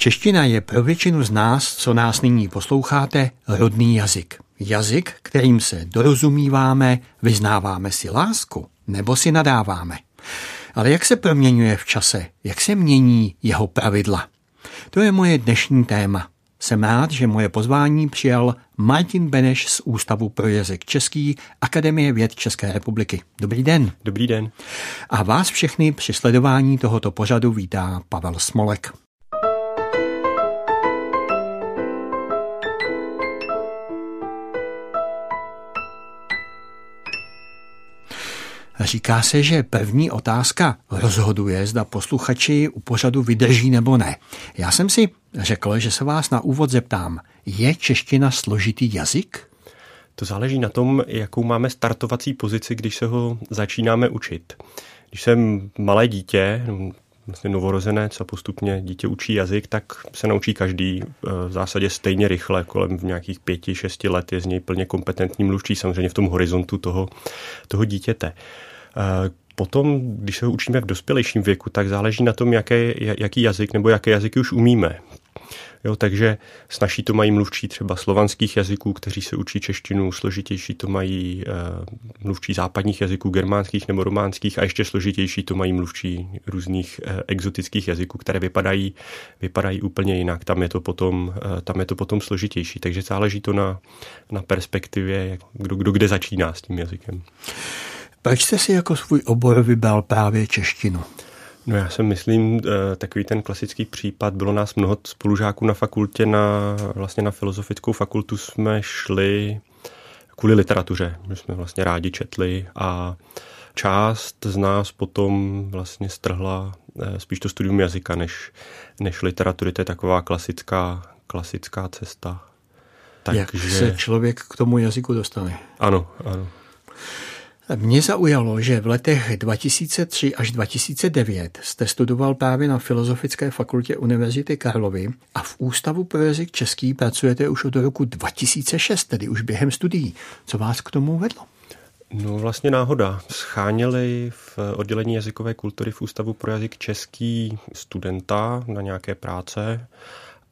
Čeština je pro většinu z nás, co nás nyní posloucháte, rodný jazyk. Jazyk, kterým se dorozumíváme, vyznáváme si lásku nebo si nadáváme. Ale jak se proměňuje v čase? Jak se mění jeho pravidla? To je moje dnešní téma. Jsem rád, že moje pozvání přijal Martin Beneš z Ústavu pro jazyk český Akademie věd České republiky. Dobrý den. Dobrý den. A vás všechny při sledování tohoto pořadu vítá Pavel Smolek. Říká se, že první otázka rozhoduje, zda posluchači u pořadu vydrží nebo ne. Já jsem si řekl, že se vás na úvod zeptám, je čeština složitý jazyk? To záleží na tom, jakou máme startovací pozici, když se ho začínáme učit. Když jsem malé dítě, vlastně novorozenec a postupně dítě učí jazyk, tak se naučí každý eh, v zásadě stejně rychle, kolem v nějakých pěti, šesti let je z něj plně kompetentní mluvčí, samozřejmě v tom horizontu toho, toho dítěte. Eh, potom, když se ho učíme v dospělejším věku, tak záleží na tom, jaké, jaký jazyk nebo jaké jazyky už umíme. Jo, takže snaží to mají mluvčí třeba slovanských jazyků, kteří se učí češtinu, složitější to mají e, mluvčí západních jazyků, germánských nebo románských a ještě složitější to mají mluvčí různých e, exotických jazyků, které vypadají, vypadají úplně jinak. Tam je to potom, e, tam je to potom složitější, takže záleží to na, na perspektivě, kdo, kdo kde začíná s tím jazykem. Proč jste si jako svůj obor vybral právě češtinu? No já si myslím, eh, takový ten klasický případ, bylo nás mnoho spolužáků na fakultě, na, vlastně na filozofickou fakultu jsme šli kvůli literatuře, my jsme vlastně rádi četli a část z nás potom vlastně strhla eh, spíš to studium jazyka než, než literatury, to je taková klasická, klasická cesta. Takže... Jak se člověk k tomu jazyku dostane? Ano, ano. Mě zaujalo, že v letech 2003 až 2009 jste studoval právě na Filozofické fakultě Univerzity Karlovy a v Ústavu pro jazyk český pracujete už od roku 2006, tedy už během studií. Co vás k tomu vedlo? No vlastně náhoda. Scháněli v oddělení jazykové kultury v Ústavu pro jazyk český studenta na nějaké práce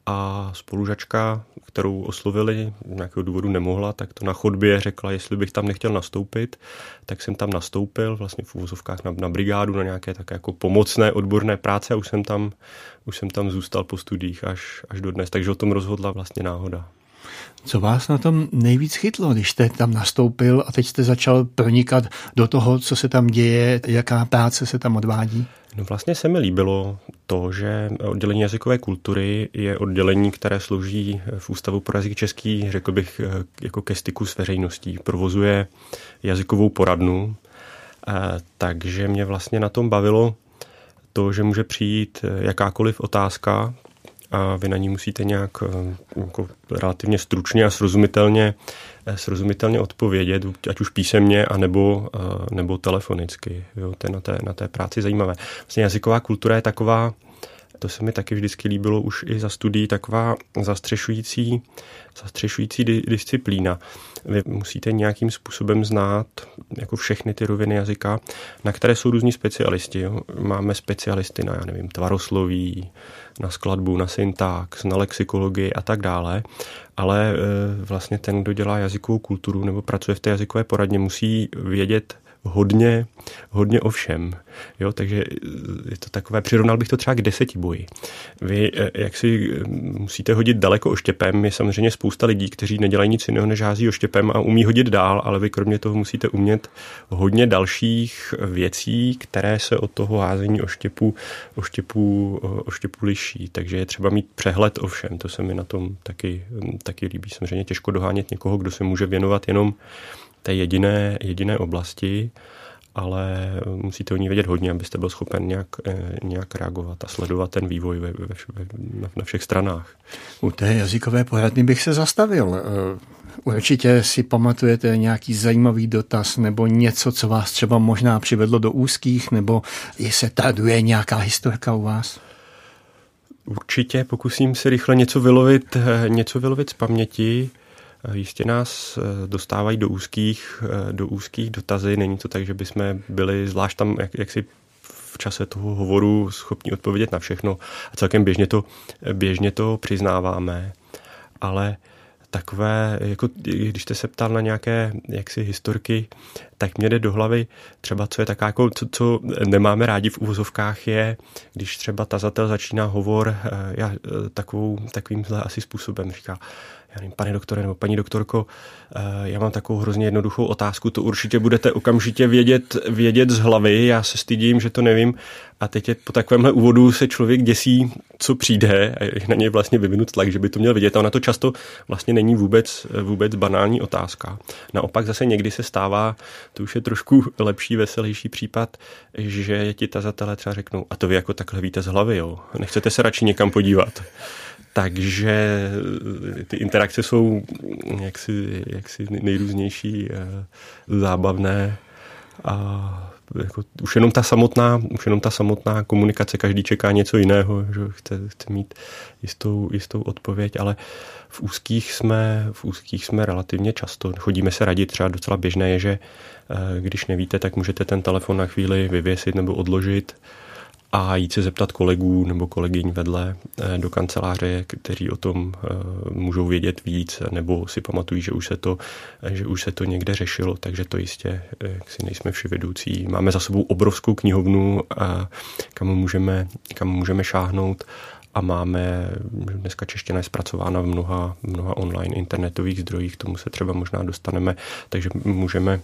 a spolužačka, kterou oslovili, nějakého důvodu nemohla, tak to na chodbě řekla, jestli bych tam nechtěl nastoupit, tak jsem tam nastoupil vlastně v úvozovkách na, na brigádu, na nějaké také jako pomocné odborné práce a už jsem tam, už jsem tam zůstal po studiích až, až do dnes, takže o tom rozhodla vlastně náhoda. Co vás na tom nejvíc chytlo, když jste tam nastoupil a teď jste začal pronikat do toho, co se tam děje, jaká práce se tam odvádí? No vlastně se mi líbilo to, že oddělení jazykové kultury je oddělení, které slouží v Ústavu pro jazyk český, řekl bych, jako ke styku s veřejností. Provozuje jazykovou poradnu, takže mě vlastně na tom bavilo to, že může přijít jakákoliv otázka, a vy na ní musíte nějak eh, jako relativně stručně a srozumitelně, eh, srozumitelně odpovědět, ať už písemně, anebo, eh, nebo telefonicky. Jo, to je na té, na té práci zajímavé. Vlastně jazyková kultura je taková, to se mi taky vždycky líbilo už i za studií, taková zastřešující, zastřešující di- disciplína. Vy musíte nějakým způsobem znát jako všechny ty roviny jazyka, na které jsou různí specialisti. Jo. Máme specialisty na, já nevím, tvarosloví, na skladbu, na syntax, na lexikologii a tak dále, ale e, vlastně ten, kdo dělá jazykovou kulturu nebo pracuje v té jazykové poradně, musí vědět hodně, hodně o všem. Jo, takže je to takové, přirovnal bych to třeba k deseti boji. Vy, eh, jak si eh, musíte hodit daleko oštěpem, je samozřejmě spousta lidí, kteří nedělají nic jiného, než hází oštěpem a umí hodit dál, ale vy kromě toho musíte umět hodně dalších věcí, které se od toho házení oštěpu, oštěpu, eh, oštěpu liší. Takže je třeba mít přehled o všem. To se mi na tom taky, taky líbí. Samozřejmě těžko dohánět někoho, kdo se může věnovat jenom té jediné, jediné oblasti, ale musíte o ní vědět hodně, abyste byl schopen nějak, eh, nějak reagovat a sledovat ten vývoj ve, ve, ve, na všech stranách. U té jazykové poradny bych se zastavil. Eh, určitě si pamatujete nějaký zajímavý dotaz nebo něco, co vás třeba možná přivedlo do úzkých, nebo je se traduje nějaká historka u vás? Určitě, pokusím se rychle něco vylovit, eh, něco vylovit z paměti. Jistě nás eh, dostávají do úzkých, eh, do úzkých dotazy. Není to tak, že bychom byli zvlášť tam jak, jaksi v čase toho hovoru schopni odpovědět na všechno a celkem běžně to, běžně to přiznáváme, ale takové, jako když jste se ptal na nějaké jaksi historky, tak mě jde do hlavy třeba, co je taká, jako, co, co nemáme rádi v úvozovkách, je, když třeba tazatel začíná hovor eh, já, takovou, takovým asi způsobem, říká, já nevím, pane doktore nebo paní doktorko, eh, já mám takovou hrozně jednoduchou otázku, to určitě budete okamžitě vědět, vědět z hlavy, já se stydím, že to nevím. A teď je po takovémhle úvodu se člověk děsí, co přijde a je na něj vlastně vyvinut tlak, že by to měl vidět. A ona to často vlastně není vůbec, vůbec banální otázka. Naopak zase někdy se stává, to už je trošku lepší, veselější případ, že ti tazatelé třeba řeknou, a to vy jako takhle víte z hlavy, jo? Nechcete se radši někam podívat. Takže ty interakce jsou jaksi, jaksi nejrůznější, eh, zábavné a jako už jenom ta samotná, už jenom ta samotná komunikace, každý čeká něco jiného, že chce, chce mít jistou, jistou odpověď, ale v úzkých jsme, v úzkých jsme relativně často. Chodíme se radit, třeba docela běžné je, že eh, když nevíte, tak můžete ten telefon na chvíli vyvěsit nebo odložit a jít se zeptat kolegů nebo kolegyň vedle eh, do kanceláře, kteří o tom eh, můžou vědět víc, nebo si pamatují, že už se to, že už se to někde řešilo, takže to jistě, eh, jak si nejsme vševedoucí. Máme za sebou obrovskou knihovnu, kam můžeme, kam můžeme šáhnout a máme, dneska čeština je zpracována v mnoha, mnoha online internetových zdrojích, tomu se třeba možná dostaneme, takže můžeme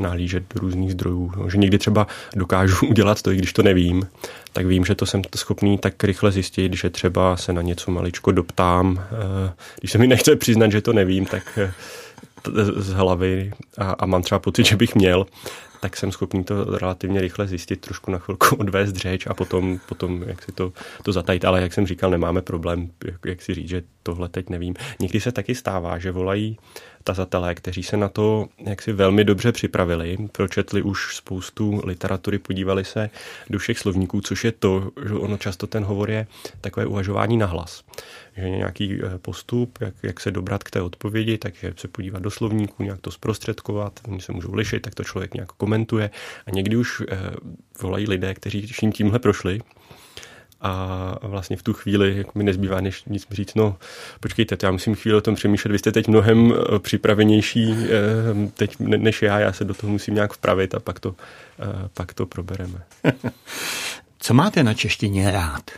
nahlížet do různých zdrojů. No, že někdy třeba dokážu udělat to, i když to nevím, tak vím, že to jsem schopný tak rychle zjistit, že třeba se na něco maličko doptám. Eh, když se mi nechce přiznat, že to nevím, tak eh, z hlavy a, a mám třeba pocit, že bych měl, tak jsem schopný to relativně rychle zjistit, trošku na chvilku odvést řeč a potom, potom jak si to, to zatajit. Ale jak jsem říkal, nemáme problém, jak, jak si říct, že tohle teď nevím. Někdy se taky stává, že volají tazatelé, kteří se na to jaksi velmi dobře připravili, pročetli už spoustu literatury, podívali se do všech slovníků, což je to, že ono často ten hovor je takové uvažování na hlas. Že nějaký eh, postup, jak, jak se dobrat k té odpovědi, takže se podívat do slovníku, nějak to zprostředkovat, oni se můžou lišit, tak to člověk nějak komentuje. A někdy už eh, volají lidé, kteří tímhle prošli, a vlastně v tu chvíli jak mi nezbývá než nic říct, no počkejte, já musím chvíli o tom přemýšlet, vy jste teď mnohem eh, připravenější eh, teď než já, já se do toho musím nějak vpravit a pak to, eh, pak to probereme. Co máte na češtině rád?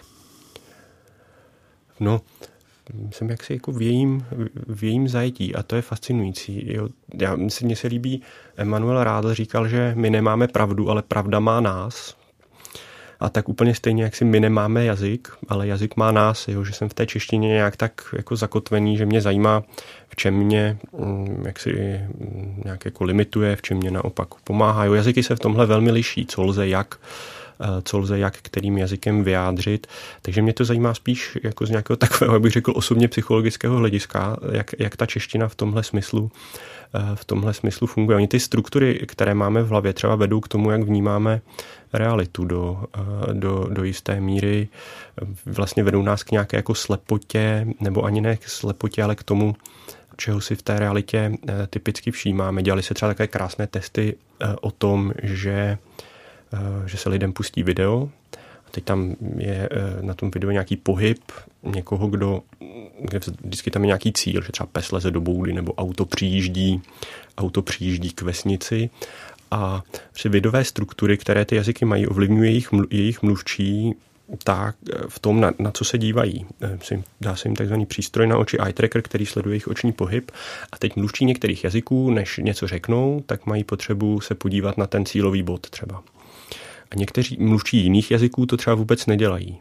No, jsem jaksi jako v jejím, v jejím zajetí a to je fascinující. Jo. Já, mně se líbí, Emanuel Rádl říkal, že my nemáme pravdu, ale pravda má nás. A tak úplně stejně, jak si my nemáme jazyk, ale jazyk má nás, jo, že jsem v té češtině nějak tak jako zakotvený, že mě zajímá, v čem mě mm, jak si mm, nějak jako limituje, v čem mě naopak pomáhá. Jo, jazyky se v tomhle velmi liší, co lze jak co lze jak kterým jazykem vyjádřit. Takže mě to zajímá spíš jako z nějakého takového, jak bych řekl, osobně psychologického hlediska, jak, jak ta čeština v tomhle smyslu eh, v tomhle smyslu funguje. Oni ty struktury, které máme v hlavě, třeba vedou k tomu, jak vnímáme realitu do, eh, do, do jisté míry. Vlastně vedou nás k nějaké jako slepotě, nebo ani ne k slepotě, ale k tomu, čeho si v té realitě eh, typicky všímáme. Dělali se třeba také krásné testy eh, o tom, že, že se lidem pustí video a teď tam je na tom videu nějaký pohyb někoho, kdo, kde vždycky tam je nějaký cíl, že třeba pes leze do boudy nebo auto přijíždí, auto přijíždí k vesnici a při vidové struktury, které ty jazyky mají, ovlivňují jejich, jejich mluvčí tak v tom, na, na co se dívají. Eh, dá se jim takzvaný přístroj na oči eye tracker, který sleduje jejich oční pohyb. A teď mluvčí některých jazyků, než něco řeknou, tak mají potřebu se podívat na ten cílový bod třeba. A někteří mluvčí jiných jazyků to třeba vůbec nedělají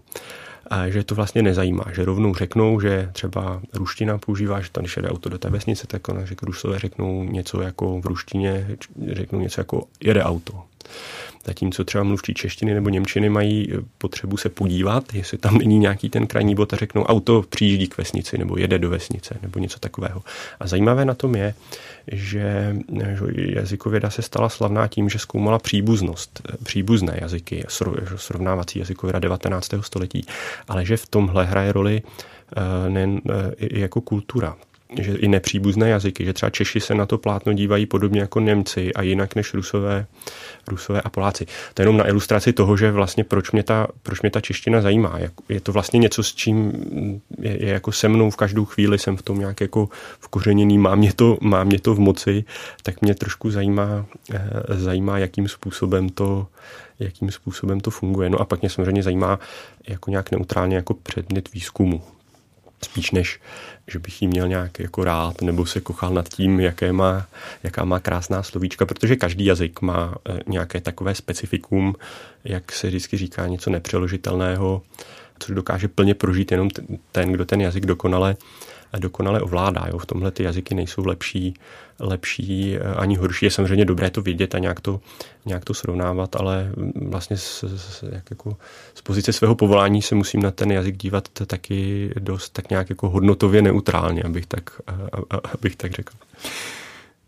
a že to vlastně nezajímá, že rovnou řeknou, že třeba ruština používá, že tam, když jede auto do té vesnice, tak ona řekl, Rusové řeknou něco jako v ruštině, řeknou něco jako jede auto. Zatímco třeba mluvčí češtiny nebo němčiny mají potřebu se podívat, jestli tam není nějaký ten krajní bod a řeknou, auto přijíždí k vesnici nebo jede do vesnice nebo něco takového. A zajímavé na tom je, že jazykověda se stala slavná tím, že zkoumala příbuznost, příbuzné jazyky, srovnávací jazykověda 19. století, ale že v tomhle hraje roli eh, nejen eh, jako kultura. Že i nepříbuzné jazyky, že třeba Češi se na to plátno dívají podobně jako Němci a jinak než Rusové, Rusové a Poláci. To je jenom na ilustraci toho, že vlastně proč mě ta, proč mě ta čeština zajímá. Je to vlastně něco, s čím je, je jako se mnou v každou chvíli, jsem v tom nějak jako vkořeněný, má mě to, má mě to v moci, tak mě trošku zajímá, eh, zajímá jakým způsobem to, jakým způsobem to funguje. No a pak mě samozřejmě zajímá jako nějak neutrálně jako předmět výzkumu. Spíš než, že bych jí měl nějak jako rád, nebo se kochal nad tím, jaké má, jaká má krásná slovíčka, protože každý jazyk má eh, nějaké takové specifikum, jak se vždycky říká, něco nepřeložitelného, což dokáže plně prožít jenom ten, kdo ten jazyk dokonale dokonale ovládá. Jo. V tomhle ty jazyky nejsou lepší, lepší eh, ani horší. Je samozřejmě dobré to vědět a nějak to, nějak to srovnávat, ale vlastně z, z, jak jako z pozice svého povolání se musím na ten jazyk dívat taky dost tak nějak jako hodnotově neutrálně, abych tak, abych tak řekl.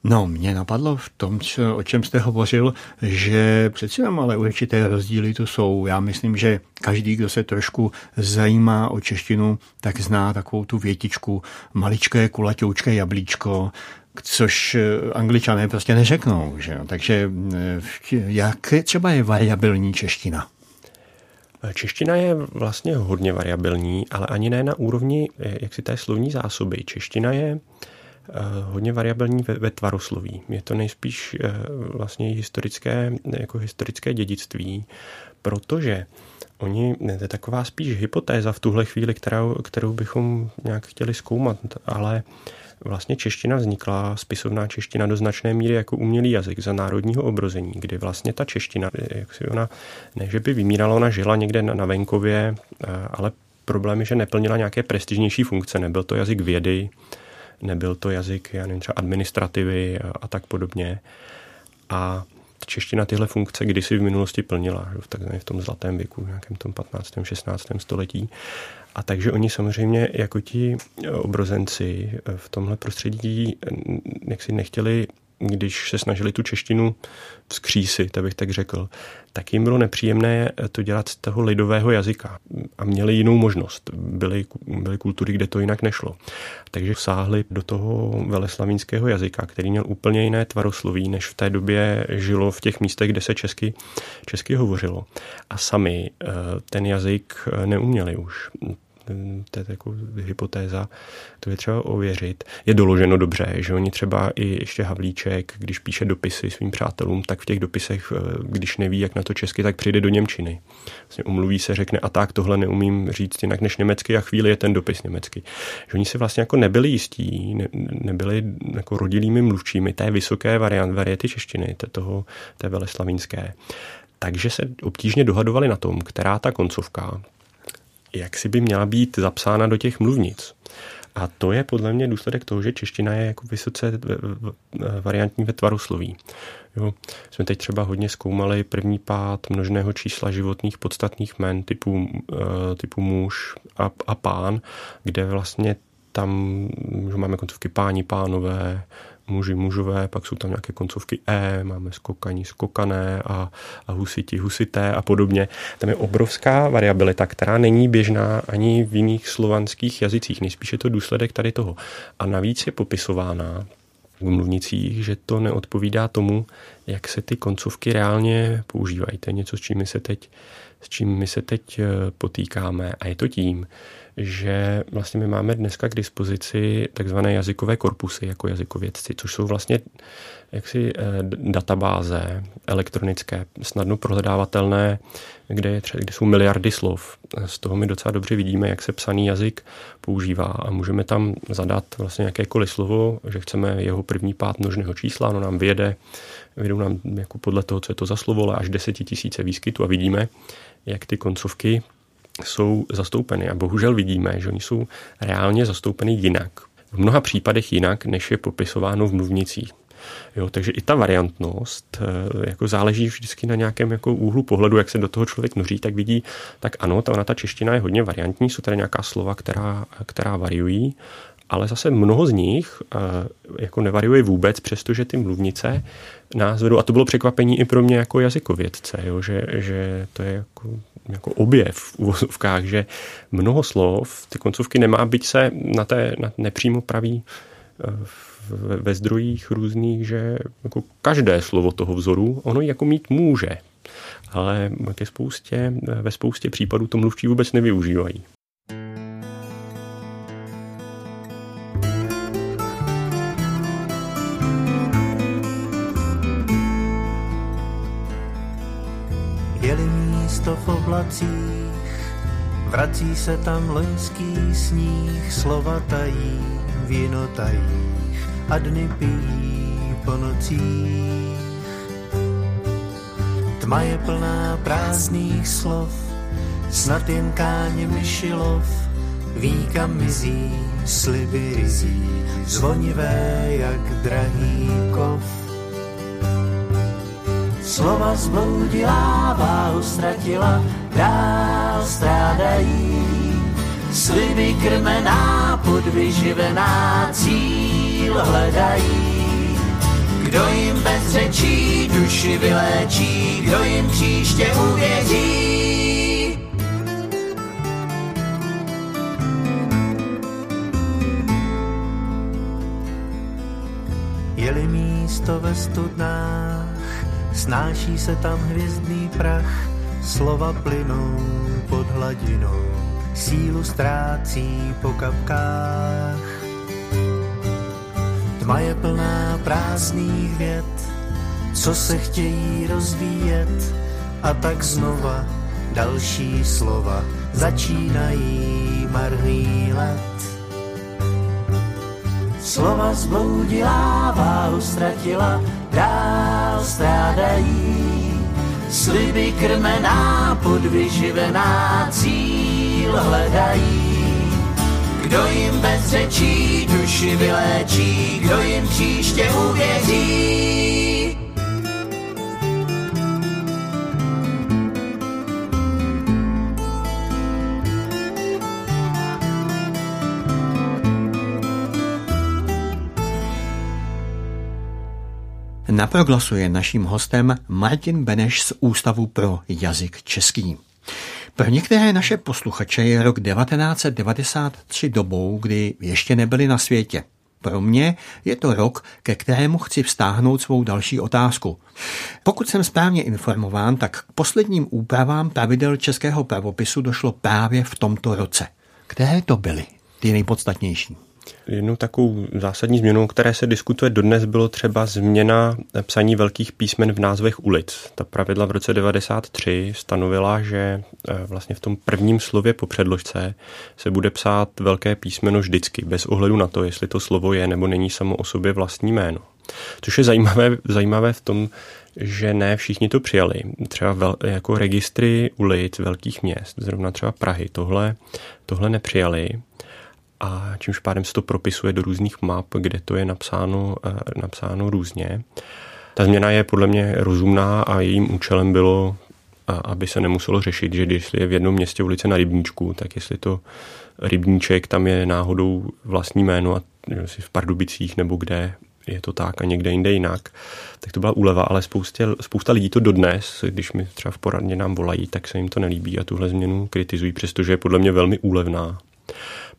No, mě napadlo v tom, co, o čem jste hovořil, že přeci jenom ale určité rozdíly tu jsou. Já myslím, že každý, kdo se trošku zajímá o češtinu, tak zná takovou tu větičku maličké kulaťoučké jablíčko, což eh, angličané prostě neřeknou. Že? Takže eh, jak třeba je variabilní čeština? Čeština je vlastně hodně variabilní, ale ani ne na úrovni eh, jak si té slovní zásoby. Čeština je Eh, hodně variabilní ve, ve tvarosloví. Je to nejspíš eh, vlastně historické, jako historické dědictví, protože oni, to je taková spíš hypotéza v tuhle chvíli, kterou, kterou bychom nějak chtěli zkoumat, ale vlastně čeština vznikla, spisovná čeština do značné míry jako umělý jazyk za národního obrození, kdy vlastně ta čeština, jak si ona, ne že by vymírala, ona žila někde na, na venkově, eh, ale problém je, že neplnila nějaké prestižnější funkce, nebyl to jazyk vědy, nebyl to jazyk, já nevím, třeba administrativy a, a tak podobně. A čeština tyhle funkce kdysi v minulosti plnila, v, takzvaně v tom zlatém věku, v nějakém tom 15. 16. století. A takže oni samozřejmě jako ti obrozenci v tomhle prostředí jak si nechtěli když se snažili tu češtinu vzkřísit, abych tak řekl, tak jim bylo nepříjemné to dělat z toho lidového jazyka a měli jinou možnost. Byly, byly kultury, kde to jinak nešlo. Takže sáhli do toho veleslavínského jazyka, který měl úplně jiné tvarosloví, než v té době žilo v těch místech, kde se česky, česky hovořilo. A sami eh, ten jazyk neuměli už to je jako hypotéza, to je třeba ověřit. Je doloženo dobře, že oni třeba i ještě Havlíček, když píše dopisy svým přátelům, tak v těch dopisech, eh, když neví, jak na to česky, tak přijde do Němčiny. Vlastně umluví se, řekne, a tak tohle neumím říct jinak než německy a chvíli je ten dopis německy. Že oni si vlastně jako nebyli jistí, ne, nebyli jako rodilými mluvčími té vysoké variant, variety češtiny, té, toho, té veleslavínské. Takže se obtížně dohadovali na tom, která ta koncovka, jak si by měla být zapsána do těch mluvnic. A to je podle mě důsledek toho, že čeština je jako vysoce variantní ve tvaru sloví. Jo. Jsme teď třeba hodně zkoumali první pád množného čísla životních podstatných men typu, eh, typu muž a, a pán, kde vlastně tam že máme koncovky páni, pánové, muži, mužové, pak jsou tam nějaké koncovky E, máme skokaní, skokané a, a husiti, husité a podobně. Tam je obrovská variabilita, která není běžná ani v jiných slovanských jazycích, nejspíše to důsledek tady toho. A navíc je popisována v mluvnicích, že to neodpovídá tomu, jak se ty koncovky reálně používají. To je něco, s čím my se teď, s čím my se teď eh, potýkáme. A je to tím, že vlastně my máme dneska k dispozici takzvané jazykové korpusy jako jazykovědci, což jsou vlastně jaksi eh, databáze elektronické, snadno prohledávatelné, kde, je třeba, kde jsou miliardy slov. Z toho my docela dobře vidíme, jak se psaný jazyk používá a můžeme tam zadat vlastně jakékoliv slovo, že chceme jeho první pát množného čísla, ono nám vyjede, vyjedou nám jako podle toho, co je to za slovo, až desetitisíce výskytu a vidíme, jak ty koncovky jsou zastoupeny. A bohužel vidíme, že oni jsou reálně zastoupeny jinak. V mnoha případech jinak, než je popisováno v mluvnicích. Jo, takže i ta variantnost eh, jako záleží vždycky na nějakém jako úhlu pohledu, jak se do toho člověk noří, tak vidí, tak ano, ta, ona ta čeština je hodně variantní, jsou tady nějaká slova, která, která variují, ale zase mnoho z nich eh, jako nevariuje vůbec, přestože ty mluvnice nás vedou, a to bylo překvapení i pro mě jako jazykovědce, jo, že, že to je jako jako objev v uvozovkách, že mnoho slov, ty koncovky nemá, byť se na té na nepřímo praví ve zdrojích různých, že jako každé slovo toho vzoru ono jako mít může, ale ke spoustě, ve spoustě případů to mluvčí vůbec nevyužívají. Místo v oblacích, vrací se tam loňský sníh, slova tají, víno tají a dny pijí po nocích. Tma je plná prázdných slov, snad jen káně myšilov, víka mizí, sliby rizí, zvonivé jak drahý kov. Slova zbloudila, váhu ztratila, dál strádají, sliby krmená, podvyživená, cíl hledají. Kdo jim bez řečí duši vyléčí, kdo jim příště uvěří. Je-li místo ve studnách, snáší se tam hvězdný prach, slova plynou pod hladinou, sílu ztrácí po kapkách. Tma je plná prázdných věd, co se chtějí rozvíjet a tak znova další slova začínají marný let. Slova zbloudila, váhu ztratila, dál strádají. Sliby krmená, podvyživená, cíl hledají. Kdo jim bez řečí duši vyléčí, kdo jim příště uvěří. Na proglasu je naším hostem Martin Beneš z Ústavu pro jazyk český. Pro některé naše posluchače je rok 1993 dobou, kdy ještě nebyli na světě. Pro mě je to rok, ke kterému chci vztáhnout svou další otázku. Pokud jsem správně informován, tak k posledním úpravám pravidel českého pravopisu došlo právě v tomto roce. Které to byly, ty nejpodstatnější? Jednou takovou zásadní změnou, které se diskutuje dodnes, bylo třeba změna psaní velkých písmen v názvech ulic. Ta pravidla v roce 93 stanovila, že eh, vlastně v tom prvním slově po předložce se bude psát velké písmeno vždycky, bez ohledu na to, jestli to slovo je nebo není samo o sobě vlastní jméno. Což je zajímavé, zajímavé v tom, že ne všichni to přijali. Třeba vel, jako registry ulic velkých měst, zrovna třeba Prahy, tohle, tohle nepřijali a čímž pádem se to propisuje do různých map, kde to je napsáno, eh, napsáno různě. Ta změna je podle mě rozumná a jejím účelem bylo, aby se nemuselo řešit, že když je v jednom městě ulice na rybníčku, tak jestli to rybníček tam je náhodou vlastní jméno a si v Pardubicích nebo kde je to tak a někde jinde jinak, tak to byla úleva, ale spoustě, spousta lidí to dodnes, když mi třeba v poradně nám volají, tak se jim to nelíbí a tuhle změnu kritizují, přestože je podle mě velmi úlevná.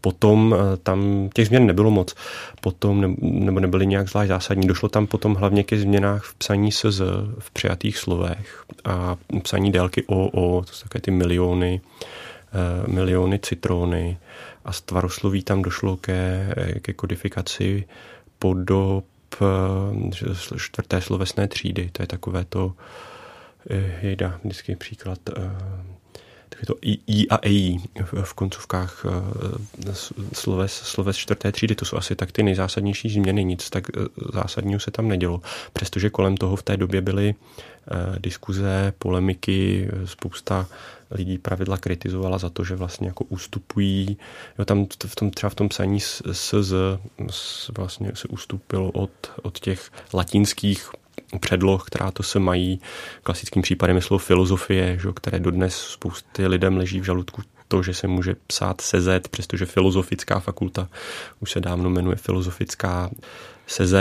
Potom eh, tam těch změn nebylo moc, potom ne, nebo nebyly nějak zvlášť zásadní. Došlo tam potom hlavně ke změnách v psaní SZ, v přijatých slovech a psaní délky OO, to jsou také ty miliony, eh, miliony citrony a z tvarosloví tam došlo ke, ke kodifikaci podob eh, čtvrté slovesné třídy. To je takové to, jejda, vždycky příklad je to I, I a EI v koncovkách eh, sloves, sloves čtvrté třídy. To jsou asi tak ty nejzásadnější změny. Nic tak eh, zásadního se tam nedělo. Přestože kolem toho v té době byly eh, diskuze, polemiky, spousta lidí pravidla kritizovala za to, že vlastně jako ústupují. Jo, tam v tom, třeba v tom psaní SZ vlastně se ustupilo od, od těch latinských předloh, která to se mají. Klasickým případem je slovo filozofie, že, které dodnes spousty lidem leží v žaludku to, že se může psát CZ, přestože filozofická fakulta už se dávno jmenuje filozofická CZ.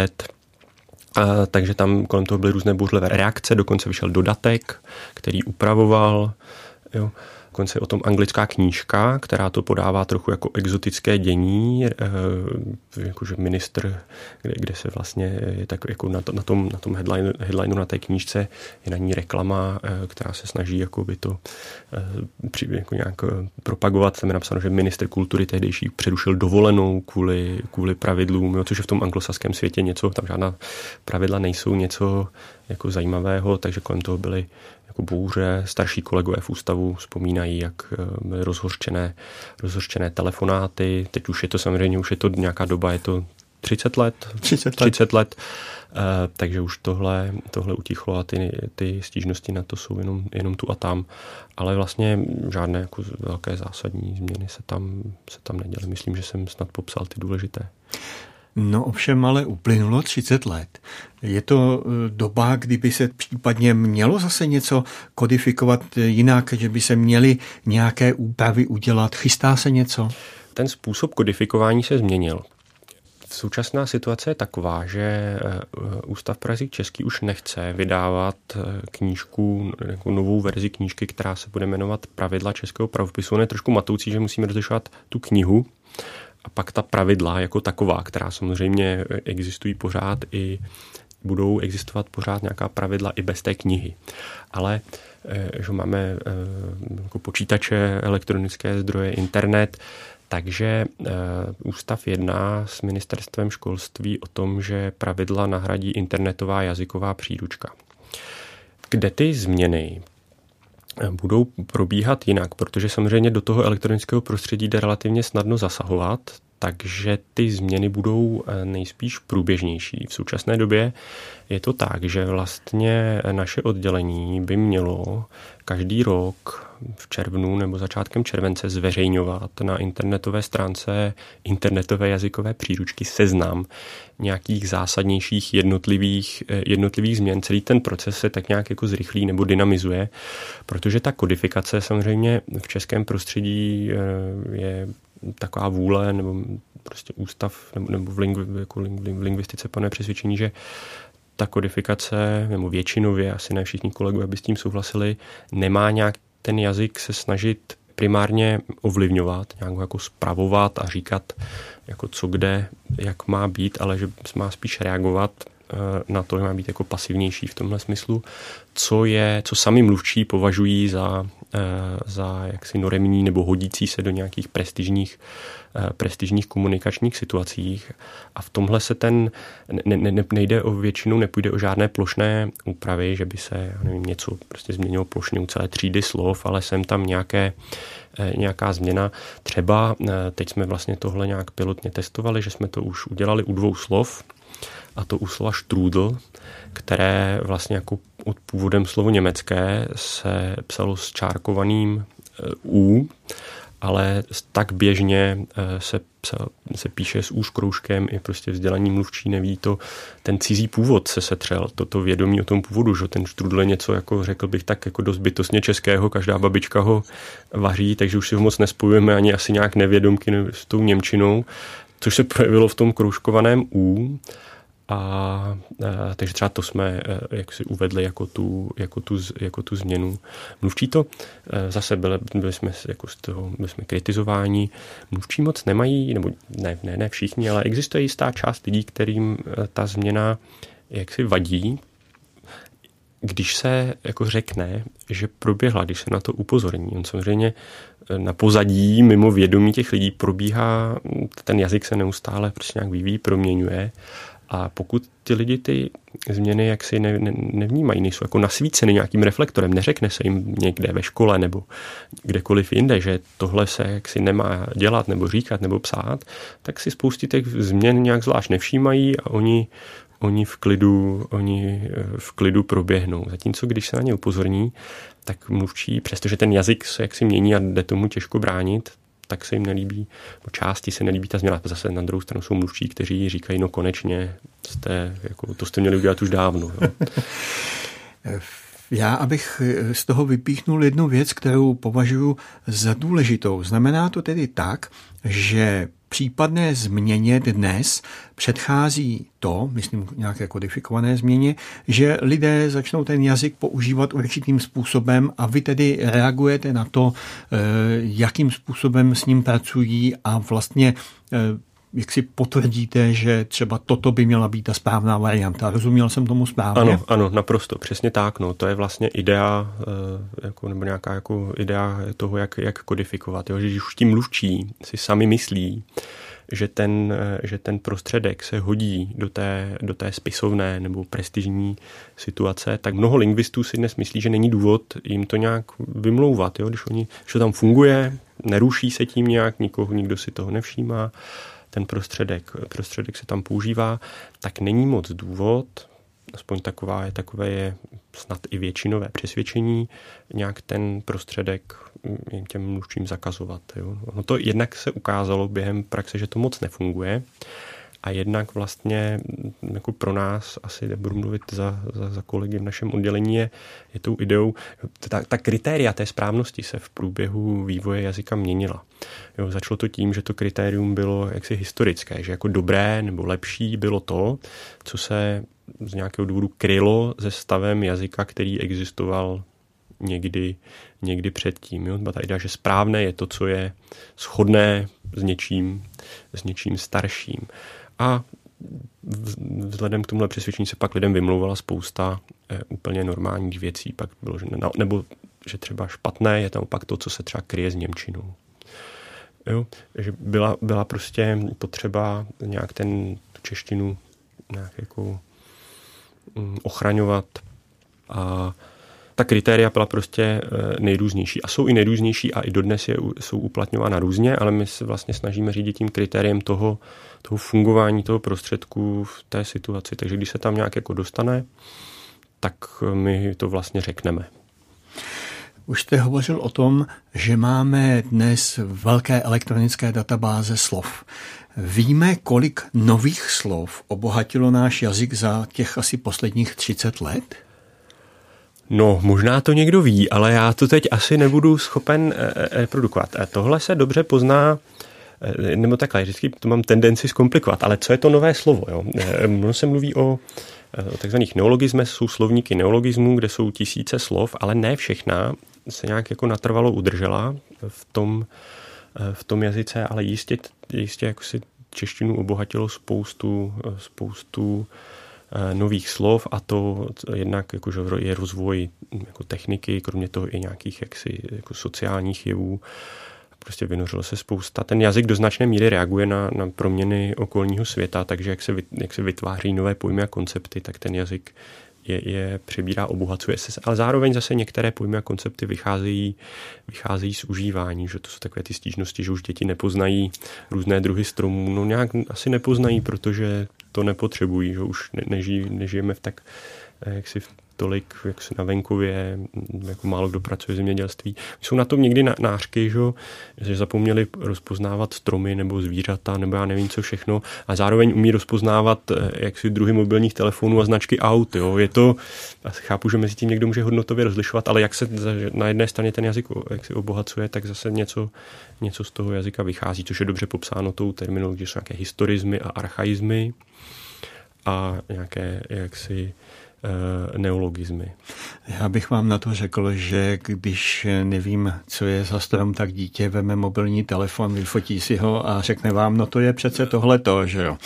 A, takže tam kolem toho byly různé bouřlivé reakce, dokonce vyšel dodatek, který upravoval. Jo. Dokonce je o tom anglická knížka, která to podává trochu jako exotické dění, eh, jakože ministr, kde, kde se vlastně je tak jako na, to, na tom, na tom headline, headlineu na té knížce je na ní reklama, eh, která se snaží jako by to jako nějak propagovat. Tam je napsáno, že minister kultury tehdejší přerušil dovolenou kvůli, kvůli pravidlům, jo, což je v tom anglosaském světě něco, tam žádná pravidla nejsou, něco jako zajímavého, takže kolem toho byly jako bouře. Starší kolegové v ústavu vzpomínají, jak eh, byly rozhořčené, rozhořčené telefonáty. Teď už je to samozřejmě, už je to nějaká doba, je to 30 let. 30 let. 30 let. Uh, takže už tohle, tohle utichlo a ty, ty stížnosti na to jsou jenom, jenom tu a tam. Ale vlastně žádné jako velké zásadní změny se tam, se tam neděly. Myslím, že jsem snad popsal ty důležité. No ovšem ale uplynulo 30 let. Je to e, doba, kdyby se případně mělo zase něco kodifikovat jinak, že by se měly nějaké úpravy udělat. Chystá se něco? Ten způsob kodifikování se změnil. Současná situace je taková, že e, Ústav pro jazyk český už nechce vydávat e, knížku, jako novou verzi knížky, která se bude jmenovat Pravidla českého pravopisu. On je trošku matoucí, že musíme rozlišovat tu knihu a pak ta pravidla jako taková, která samozřejmě existují pořád i budou existovat pořád nějaká pravidla i bez té knihy. Ale eh, že máme eh, jako počítače, elektronické zdroje, internet, takže eh, Ústav jedná s ministerstvem školství o tom, že pravidla nahradí internetová jazyková příručka. Kde ty změny budou probíhat jinak, protože samozřejmě do toho elektronického prostředí jde relativně snadno zasahovat, takže ty změny budou eh, nejspíš průběžnější. V současné době je to tak, že vlastně naše oddělení by mělo každý rok v červnu nebo začátkem července zveřejňovat na internetové stránce internetové jazykové příručky seznam nějakých zásadnějších jednotlivých, eh, jednotlivých změn. Celý ten proces se tak nějak jako zrychlí nebo dynamizuje, protože ta kodifikace samozřejmě v českém prostředí eh, je taková vůle nebo prostě ústav nebo, nebo v, lingvi, jako v lingvistice pane přesvědčení, že ta kodifikace, nebo většinově, asi ne všichni kolegové by s tím souhlasili, nemá nějak ten jazyk se snažit primárně ovlivňovat, nějak jako spravovat a říkat, jako co kde, jak má být, ale že má spíš reagovat eh, na to, že má být jako pasivnější v tomhle smyslu, co je, co sami mluvčí považují za, za jaksi noremní nebo hodící se do nějakých prestižních Eh, prestižních komunikačních situacích. A v tomhle se ten ne, ne, nejde o většinu, nepůjde o žádné plošné úpravy, že by se nevím, něco prostě změnilo plošně u celé třídy slov, ale jsem tam nějaké eh, nějaká změna. Třeba eh, teď jsme vlastně tohle nějak pilotně testovali, že jsme to už udělali u dvou slov, a to u slova strudel, které vlastně jako od původem slovo německé se psalo s čárkovaným U ale tak běžně eh, se, se píše s úškroužkem i prostě vzdělaní mluvčí neví to, ten cizí původ se setřel, toto vědomí o tom původu, že ten štrudl je něco, jako řekl bych tak jako dost bytostně českého, každá babička ho vaří, takže už si ho moc nespojujeme ani asi nějak nevědomky s tou Němčinou, což se projevilo v tom kroužkovaném U, a, a takže třeba to jsme e, jak si uvedli jako tu, jako tu, jako tu změnu. Mluvčí to e, zase byli, byli jsme jako z toho, byli jsme kritizováni. Mluvčí moc nemají, nebo ne, ne, ne všichni, ale existuje jistá část lidí, kterým e, ta změna jak si vadí, když se jako řekne, že proběhla, když se na to upozorní. On samozřejmě na pozadí, mimo vědomí těch lidí probíhá, ten jazyk se neustále prostě nějak vyvíjí, proměňuje a pokud ty lidi ty změny jaksi ne, ne, nevnímají, nejsou jako nasvíceny nějakým reflektorem, neřekne se jim někde ve škole nebo kdekoliv jinde, že tohle se jaksi nemá dělat nebo říkat nebo psát, tak si spoustí těch změn nějak zvlášť nevšímají a oni, oni, v, klidu, oni eh, v klidu proběhnou. Zatímco když se na ně upozorní, tak mluvčí, přestože ten jazyk se jaksi mění a jde tomu těžko bránit, tak se jim nelíbí, části se nelíbí ta změna. Zase na druhou stranu jsou mluvčí, kteří říkají, no konečně, jste, jako, to jste měli udělat už dávno. Jo. Já, abych z toho vypíchnul jednu věc, kterou považuji za důležitou. Znamená to tedy tak, že případné změně dnes předchází to, myslím nějaké kodifikované změně, že lidé začnou ten jazyk používat určitým způsobem a vy tedy reagujete na to, eh, jakým způsobem s ním pracují a vlastně eh, jak si potvrdíte, že třeba toto by měla být ta správná varianta. Rozuměl jsem tomu správně? Ano, ano, naprosto, přesně tak. No. To je vlastně idea, eh, jako, nebo nějaká jako idea toho, jak, jak kodifikovat. Jo. Že když už tím mluvčí si sami myslí, že ten, eh, že ten prostředek se hodí do té, do té spisovné nebo prestižní situace, tak mnoho lingvistů si dnes myslí, že není důvod jim to nějak vymlouvat. Jo? Když, oni, když to tam funguje, neruší se tím nějak, nikoho, nikdo si toho nevšímá, ten prostředek, prostředek se tam používá, tak není moc důvod, aspoň taková je, takové je snad i většinové přesvědčení, nějak ten prostředek těm mluvčím zakazovat. Jo. No to jednak se ukázalo během praxe, že to moc nefunguje. A jednak vlastně jako pro nás, asi nebudu mluvit za, za, za kolegy v našem oddělení, je, je tou ideou, ta, ta kritéria té správnosti se v průběhu vývoje jazyka měnila. Jo, začalo to tím, že to kritérium bylo jaksi historické, že jako dobré nebo lepší bylo to, co se z nějakého důvodu krylo se stavem jazyka, který existoval někdy, někdy předtím. Jo? Ta idea, že správné je to, co je shodné s něčím, s něčím starším. A vzhledem k tomuhle přesvědčení se pak lidem vymlouvala spousta eh, úplně normálních věcí. Pak bylo, že ne, nebo že třeba špatné je tam pak to, co se třeba kryje s Němčinou. Jo? Že byla, byla prostě potřeba nějak ten tu češtinu nějak jako mm, ochraňovat a ta kritéria byla prostě eh, nejrůznější. A jsou i nejrůznější a i dodnes je, jsou uplatňována různě, ale my se vlastně snažíme řídit tím kritériem toho, toho fungování toho prostředku v té situaci. Takže když se tam nějak jako dostane, tak my to vlastně řekneme. Už jste hovořil o tom, že máme dnes velké elektronické databáze slov. Víme, kolik nových slov obohatilo náš jazyk za těch asi posledních 30 let? No, možná to někdo ví, ale já to teď asi nebudu schopen reprodukovat. Eh, eh, tohle se dobře pozná nebo takhle, vždycky to mám tendenci zkomplikovat, ale co je to nové slovo? Jo? Mnoho se mluví o takzvaných neologismech, jsou slovníky neologismů, kde jsou tisíce slov, ale ne všechna se nějak jako natrvalo udržela v tom, v tom jazyce, ale jistě, jistě jako si češtinu obohatilo spoustu, spoustu Eh, nových slov a to jednak jakože je rozvoj jako techniky, kromě toho i nějakých jaksi, jako sociálních jevů. Prostě vynořilo se spousta. Ten jazyk do značné míry reaguje na, na proměny okolního světa, takže jak se, jak se vytváří nové pojmy a koncepty, tak ten jazyk je, je přebírá, obohacuje se, ale zároveň zase některé pojmy a koncepty vycházejí, vycházejí z užívání, že to jsou takové ty stížnosti, že už děti nepoznají různé druhy stromů, no nějak asi nepoznají, protože to nepotřebují, že už nežijí, nežijeme v tak eh, jak si v tolik jak se na venkově, jako málo kdo pracuje v zemědělství. Jsou na tom někdy nářky, že, že zapomněli rozpoznávat stromy nebo zvířata, nebo já nevím co všechno, a zároveň umí rozpoznávat eh, jak si druhy mobilních telefonů a značky aut. Jo. Je to, chápu, že mezi tím někdo může hodnotově rozlišovat, ale jak se na jedné straně ten jazyk jak si obohacuje, tak zase něco, něco z toho jazyka vychází, což je dobře popsáno tou terminologií, jsou nějaké historizmy a archaizmy a nějaké jaksi neologismy. Já bych vám na to řekl, že když nevím, co je za strom, tak dítě veme mobilní telefon, vyfotí si ho a řekne vám, no to je přece tohleto, že jo.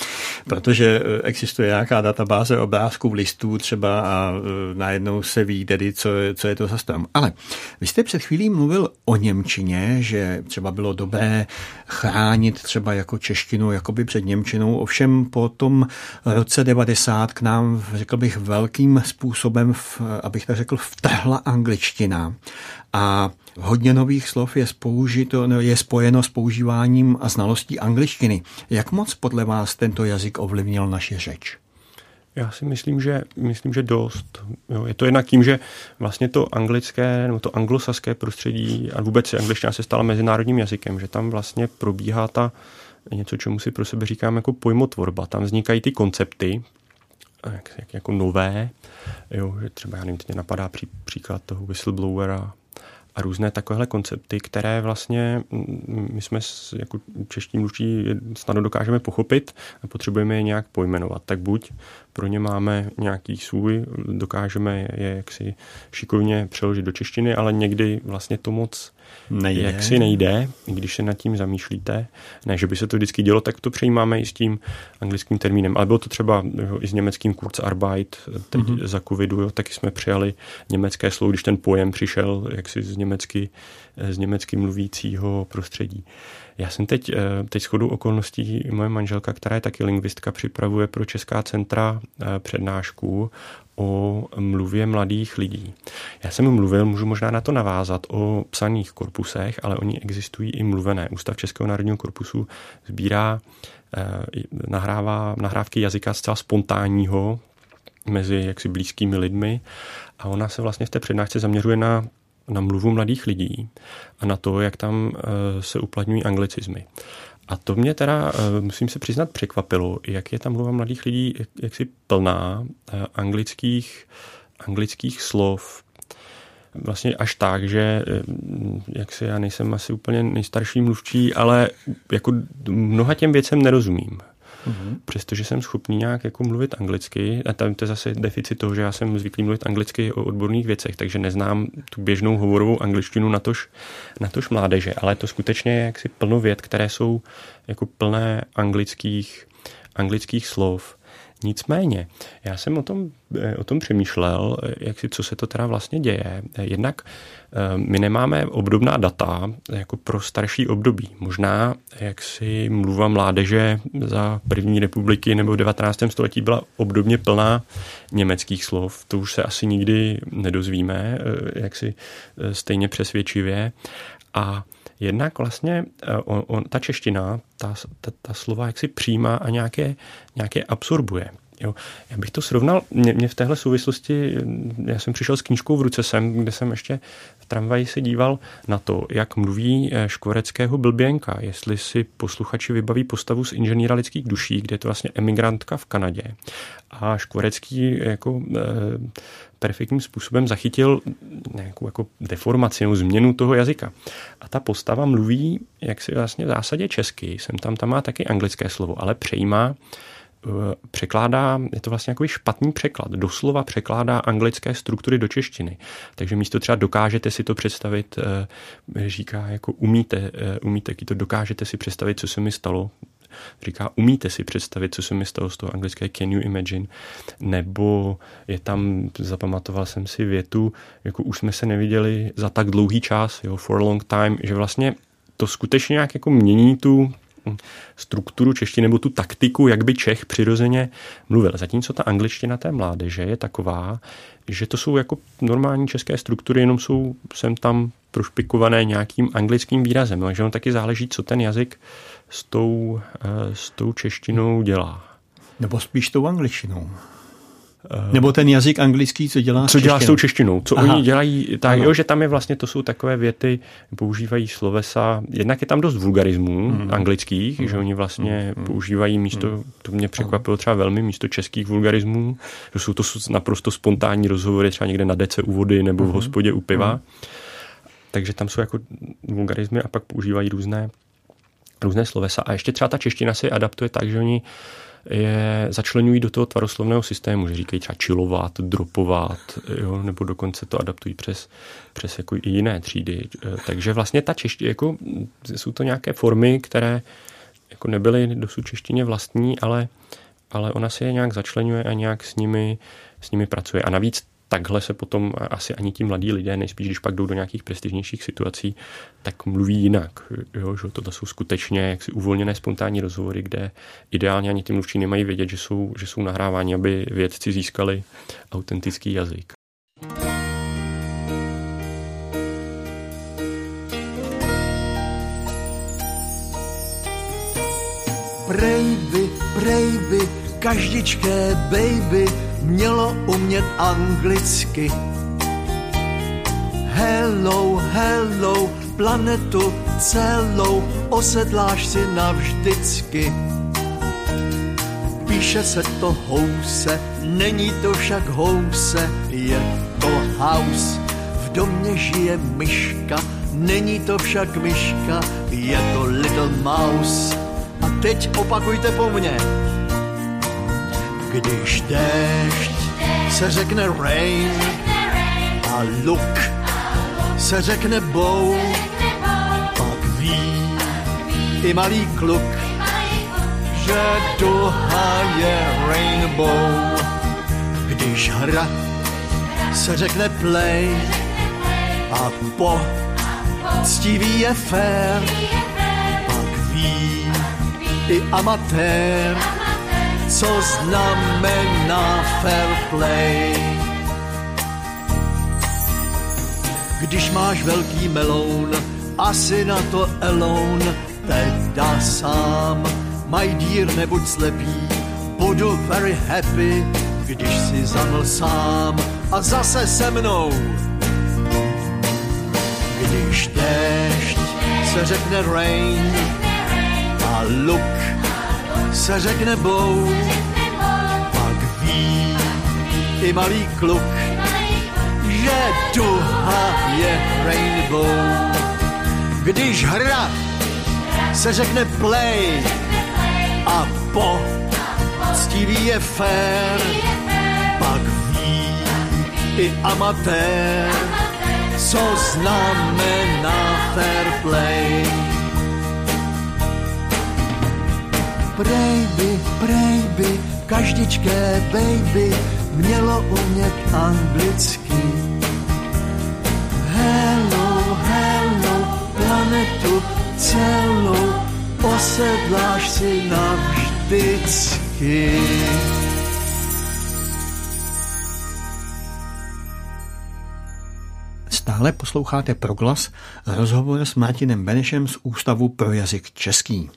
Protože eh, existuje nějaká databáze obrázků listů třeba a eh, najednou se ví tedy, co, co je to za strom. Ale vy jste před chvílí mluvil o Němčině, že třeba bylo dobré chránit třeba jako češtinu jakoby před Němčinou, ovšem po tom roce 90 k nám, řekl bych, velký jakým způsobem, v, abych tak řekl, vtrhla angličtina. A hodně nových slov je, spoužito, je spojeno s používáním a znalostí angličtiny. Jak moc podle vás tento jazyk ovlivnil naši řeč? Já si myslím, že, myslím, že dost. Jo, je to jednak tím, že vlastně to anglické nebo to anglosaské prostředí a vůbec angličtina se stala mezinárodním jazykem, že tam vlastně probíhá ta něco, čemu si pro sebe říkám jako pojmotvorba. Tam vznikají ty koncepty, jak, jak, jako nové. Jo, že třeba, já nevím, teď napadá pří, příklad toho whistleblowera a různé takovéhle koncepty, které vlastně mm, my jsme jako čeští mluvčí snadno dokážeme pochopit a potřebujeme je nějak pojmenovat. Tak buď pro ně máme nějaký svůj, dokážeme je jaksi šikovně přeložit do češtiny, ale někdy vlastně to moc nejde. jak si nejde, když se nad tím zamýšlíte. Ne, že by se to vždycky dělo, tak to přejímáme i s tím anglickým termínem. Ale bylo to třeba jo, i s německým Kurzarbeit, teď mm-hmm. za covidu, jo, taky jsme přijali německé slovo, když ten pojem přišel jaksi z německy, z německy mluvícího prostředí. Já jsem teď, eh, teď shodou okolností, moje manželka, která je taky lingvistka, připravuje pro Česká centra eh, přednášku o mluvě mladých lidí. Já jsem mluvil, můžu možná na to navázat, o psaných korpusech, ale oni existují i mluvené. Ústav Českého národního korpusu sbírá, eh, nahrává nahrávky jazyka zcela spontánního mezi jaksi blízkými lidmi a ona se vlastně v té přednášce zaměřuje na na mluvu mladých lidí a na to, jak tam eh, se uplatňují anglicizmy. A to mě teda, eh, musím se přiznat, překvapilo, jak je tam mluva mladých lidí jaksi plná eh, anglických, anglických slov, vlastně až tak, že jak se já nejsem asi úplně nejstarší mluvčí, ale jako mnoha těm věcem nerozumím. Mm-hmm. Přestože jsem schopný nějak jako mluvit anglicky, a tam to je zase deficit toho, že já jsem zvyklý mluvit anglicky o odborných věcech, takže neznám tu běžnou hovorovou angličtinu na tož, na tož mládeže, ale to skutečně je jaksi plno věd, které jsou jako plné anglických, anglických slov. Nicméně, já jsem o tom, eh, o tom přemýšlel, eh, jak si, co se to teda vlastně děje. Jednak eh, my nemáme obdobná data jako pro starší období. Možná, jak si mluva mládeže za první republiky nebo v 19. století byla obdobně plná německých slov. To už se asi nikdy nedozvíme, jak si stejně přesvědčivě. A Jednak vlastně on, on, ta čeština, ta, ta, ta slova jak si přijímá a nějaké, nějaké absorbuje. Jo. Já bych to srovnal, mě, mě v téhle souvislosti, já jsem přišel s knížkou v ruce sem, kde jsem ještě v tramvaji se díval na to, jak mluví eh, škvoreckého blběnka, jestli si posluchači vybaví postavu z inženýra lidských duší, kde je to vlastně emigrantka v Kanadě. A škvorecký jako e, perfektním způsobem zachytil nějakou jako deformaci nebo změnu toho jazyka. A ta postava mluví, jak si vlastně v zásadě česky, jsem tam, tam má taky anglické slovo, ale přejímá Eh, překládá, je to vlastně takový špatný překlad, doslova překládá anglické struktury do češtiny. Takže místo třeba dokážete si to představit, eh, říká jako umíte, eh, umíte, to dokážete si představit, co se mi stalo, říká, umíte si představit, co se mi stalo z toho anglické can you imagine, nebo je tam, zapamatoval jsem si větu, jako už jsme se neviděli za tak dlouhý čas, jo, for a long time, že vlastně to skutečně nějak jako mění tu, strukturu češtiny nebo tu taktiku, jak by Čech přirozeně mluvil. Zatímco ta angličtina té mládeže je taková, že to jsou jako normální české struktury, jenom jsou sem tam prošpikované nějakým anglickým výrazem. Takže on taky záleží, co ten jazyk s tou, eh, s tou češtinou dělá. Nebo spíš tou angličtinou. Eh, Nebo ten jazyk anglický, co dělá Co dělá s tou češtinou. Co Aha. oni dělají, tak, jo, že tam je vlastně, to jsou takové věty, používají slovesa, jednak je tam dost vulgarismů mm. anglických, mm. že oni vlastně mm. používají místo, mm. to mě překvapilo třeba velmi, místo českých vulgarismů, že jsou to naprosto spontánní rozhovory třeba někde na dece u vody nebo v mhm. hospodě u piva. Mm. Takže tam jsou jako vulgarismy a pak používají různé, různé slovesa. A ještě třeba ta čeština se adaptuje tak, že oni je začlenují do toho tvaroslovného systému, že říkají třeba chillovat, dropovat, jo, nebo dokonce to adaptují přes, přes jako i jiné třídy. Takže vlastně ta čeština, jako, jsou to nějaké formy, které jako nebyly dosud češtině vlastní, ale, ale ona si je nějak začlenuje a nějak s nimi, s nimi pracuje. A navíc takhle se potom asi ani ti mladí lidé, nejspíš když pak jdou do nějakých prestižnějších situací, tak mluví jinak. Jo, že to jsou skutečně jaksi uvolněné spontánní rozhovory, kde ideálně ani ty mluvčí nemají vědět, že jsou, že jsou nahráváni, aby vědci získali autentický jazyk. Prejby, prejby, každičké baby, mělo umět anglicky. Hello, hello, planetu celou osedláš si navždycky Píše se to house, není to však house, je to house. V domě žije myška, není to však myška, je to little mouse. A teď opakujte po mně. Když déšť se řekne rain a look se řekne bow, pak ví i malý kluk, že duha je rainbow. Když hra se řekne play a po ctivý je fair, pak ví i amatér, co znamená fair play. Když máš velký meloun, asi na to alone, teda sám. My dear, nebuď slepý, budu very happy, když si zaml sám a zase se mnou. Když déšť se řekne rain a look se řekne bow, pak ví i malý kluk, že duha je rainbow. Když hra se řekne play a po ctivý je fair, pak ví i amatér, co znamená fair play. Prejby, prejby, každičké baby, mělo umět anglicky. Hello, hello, planetu celou, posedláš si navždycky. Stále posloucháte Proglas, rozhovor s Martinem Benešem z Ústavu pro jazyk český.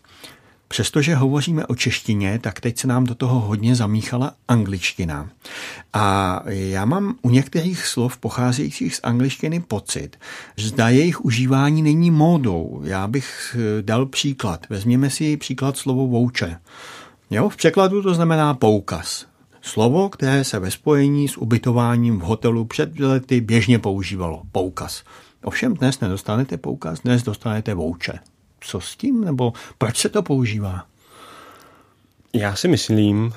Přestože hovoříme o češtině, tak teď se nám do toho hodně zamíchala angličtina. A já mám u některých slov pocházejících z angličtiny pocit, že zda jejich užívání není módou. Já bych eh, dal příklad. Vezměme si příklad slovo voucher. Jo, v překladu to znamená poukaz. Slovo, které se ve spojení s ubytováním v hotelu před lety běžně používalo. Poukaz. Ovšem dnes nedostanete poukaz, dnes dostanete voucher co s tím, nebo proč se to používá? Já si myslím,